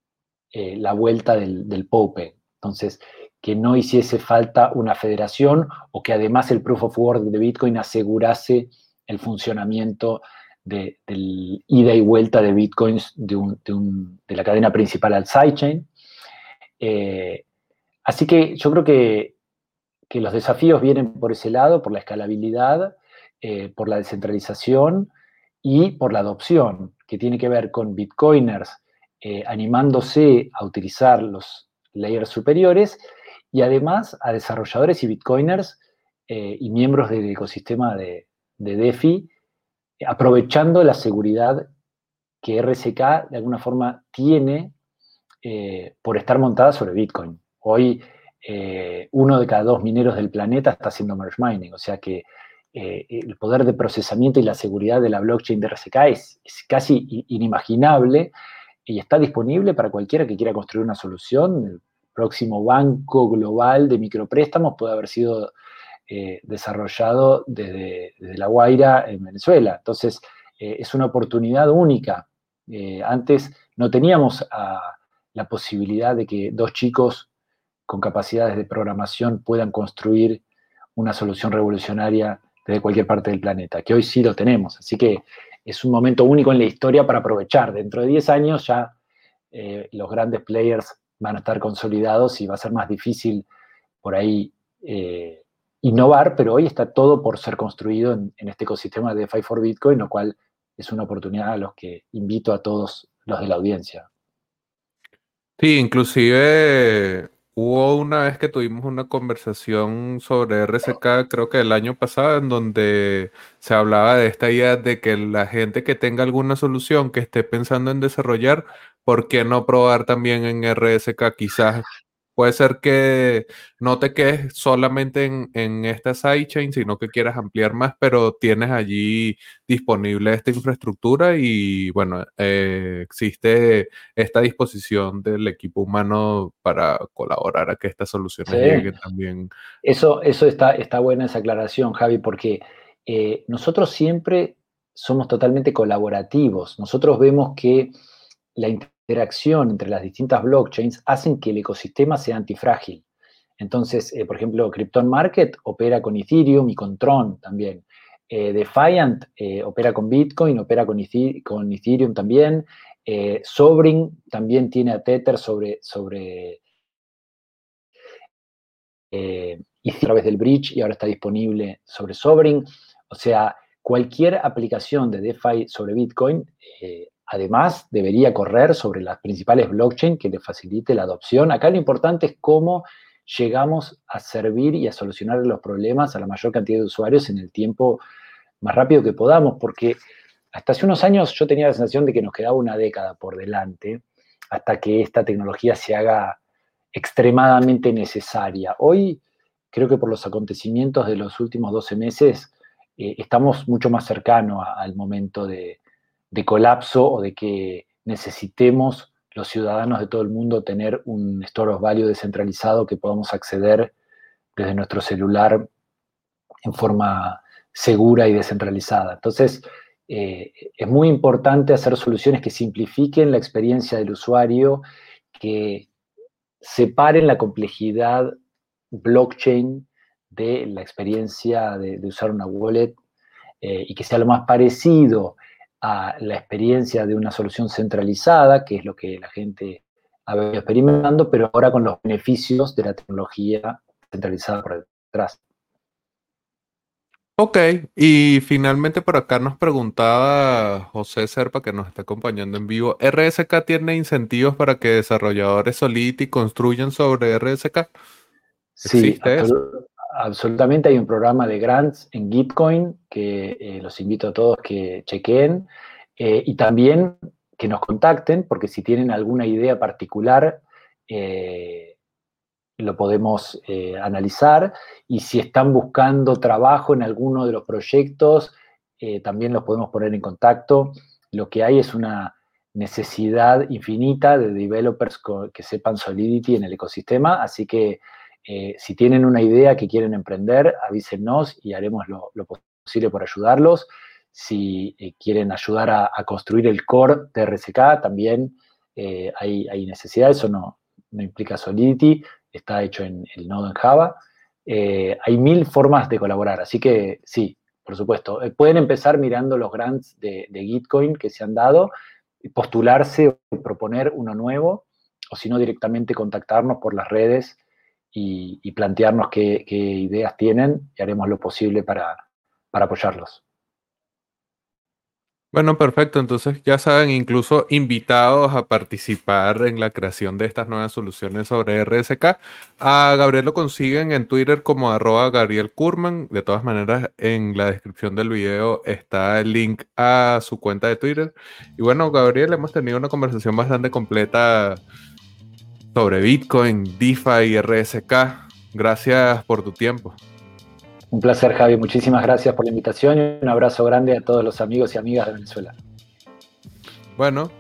eh, la vuelta del, del POPE. Entonces, que no hiciese falta una federación o que además el proof of work de Bitcoin asegurase el funcionamiento del ida y vuelta de Bitcoins de, la cadena principal al sidechain. Eh, así que yo creo que que los desafíos vienen por ese lado, por la escalabilidad, eh, por la descentralización y por la adopción, que tiene que ver con bitcoiners eh, animándose a utilizar los layers superiores y además a desarrolladores y bitcoiners eh, y miembros del ecosistema de, de DeFi, aprovechando la seguridad que RSK de alguna forma tiene por estar montada sobre Bitcoin. Hoy eh, uno de cada dos mineros del planeta está haciendo merge mining, o sea que eh, el poder de procesamiento y la seguridad de la blockchain de RSK es, casi inimaginable y está disponible para cualquiera que quiera construir una solución. Próximo banco global de micropréstamos puede haber sido eh, desarrollado desde, La Guaira en Venezuela. Entonces, es una oportunidad única. antes no teníamos ah, la posibilidad de que dos chicos con capacidades de programación puedan construir una solución revolucionaria desde cualquier parte del planeta, que hoy sí lo tenemos. Así que es un momento único en la historia para aprovechar. Dentro de 10 años ya eh, los grandes players van a estar consolidados y va a ser más difícil por ahí eh, innovar, pero hoy está todo por ser construido en, este ecosistema de DeFi for Bitcoin, lo cual es una oportunidad a los que invito a todos los de la audiencia. Sí, inclusive Hubo una vez que tuvimos una conversación sobre RSK, creo que el año pasado, en donde se hablaba de esta idea de que la gente que tenga alguna solución que esté pensando en desarrollar, ¿por qué no probar también en RSK? Quizás Puede ser que no te quedes solamente en, en esta sidechain, sino que quieras ampliar más, pero tienes allí disponible esta infraestructura y bueno, eh, existe esta disposición del equipo humano para colaborar a que estas soluciones lleguen también. Eso, eso está, está buena esa aclaración, Javi, porque eh, nosotros siempre somos totalmente colaborativos. Nosotros vemos que la interacción entre las distintas blockchains hacen que el ecosistema sea antifrágil. Entonces, eh, por ejemplo, Krypton Market opera con Ethereum y con Tron también. Eh, Defiant eh, opera con Bitcoin, opera con, Ethereum también. Sobring también tiene a Tether sobre, sobre a través del bridge y ahora está disponible sobre Sobring. O sea, cualquier aplicación de DeFi sobre Bitcoin Además, debería correr sobre las principales blockchain que le facilite la adopción. Acá lo importante es cómo llegamos a servir y a solucionar los problemas a la mayor cantidad de usuarios en el tiempo más rápido que podamos, porque hasta hace unos años yo tenía la sensación de que nos quedaba una década por delante hasta que esta tecnología se haga extremadamente necesaria. Hoy, creo que por los acontecimientos de los últimos 12 meses, eh, estamos mucho más cercanos al momento de, de colapso o de que necesitemos los ciudadanos de todo el mundo tener un store of value descentralizado que podamos acceder desde nuestro celular en forma segura y descentralizada. Entonces, eh, es muy importante hacer soluciones que simplifiquen la experiencia del usuario, que separen la complejidad blockchain de la experiencia de, usar una wallet eh, y que sea lo más parecido a la experiencia de una solución centralizada, que es lo que la gente ha venido experimentando, pero ahora con los beneficios de la tecnología centralizada por detrás. Ok, y finalmente por acá nos preguntaba José Serpa, que nos está acompañando en vivo, ¿RSK tiene incentivos para que desarrolladores Solidity construyan sobre RSK? Sí, absolutamente hay un programa de grants en Gitcoin que eh, los invito a todos que chequeen eh, y también que nos contacten porque si tienen alguna idea particular lo podemos analizar y si están buscando trabajo en alguno de los proyectos también los podemos poner en contacto. Lo que hay es una necesidad infinita de developers que sepan Solidity en el ecosistema, así que eh, si tienen una idea que quieren emprender, avísenos y haremos lo, posible por ayudarlos. Si eh, quieren ayudar a, construir el core de también eh, hay, necesidad, eso no, no, implica Solidity, está hecho en el nodo en Java. hay mil formas de colaborar, así que sí, por supuesto. pueden empezar mirando los grants de, de Gitcoin que se han dado postularse o proponer uno nuevo, o si no directamente contactarnos por las redes y, plantearnos qué, ideas tienen y haremos lo posible para apoyarlos. Bueno, perfecto. Entonces ya saben, incluso invitados a participar en la creación de estas nuevas soluciones sobre RSK. A Gabriel lo consiguen en Twitter como arroba Gabriel Kurman. De todas maneras, en la descripción del video está el link a su cuenta de Twitter. Y bueno, Gabriel, hemos tenido una conversación bastante completa sobre Bitcoin, DeFi y RSK. Gracias por tu tiempo. Un placer, Javi. Muchísimas gracias por la invitación y un abrazo grande a todos los amigos y amigas de Venezuela. Bueno,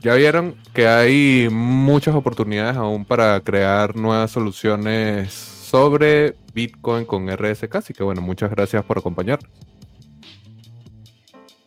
ya vieron que hay muchas oportunidades aún para crear nuevas soluciones sobre Bitcoin con RSK, así que bueno, muchas gracias por acompañarnos.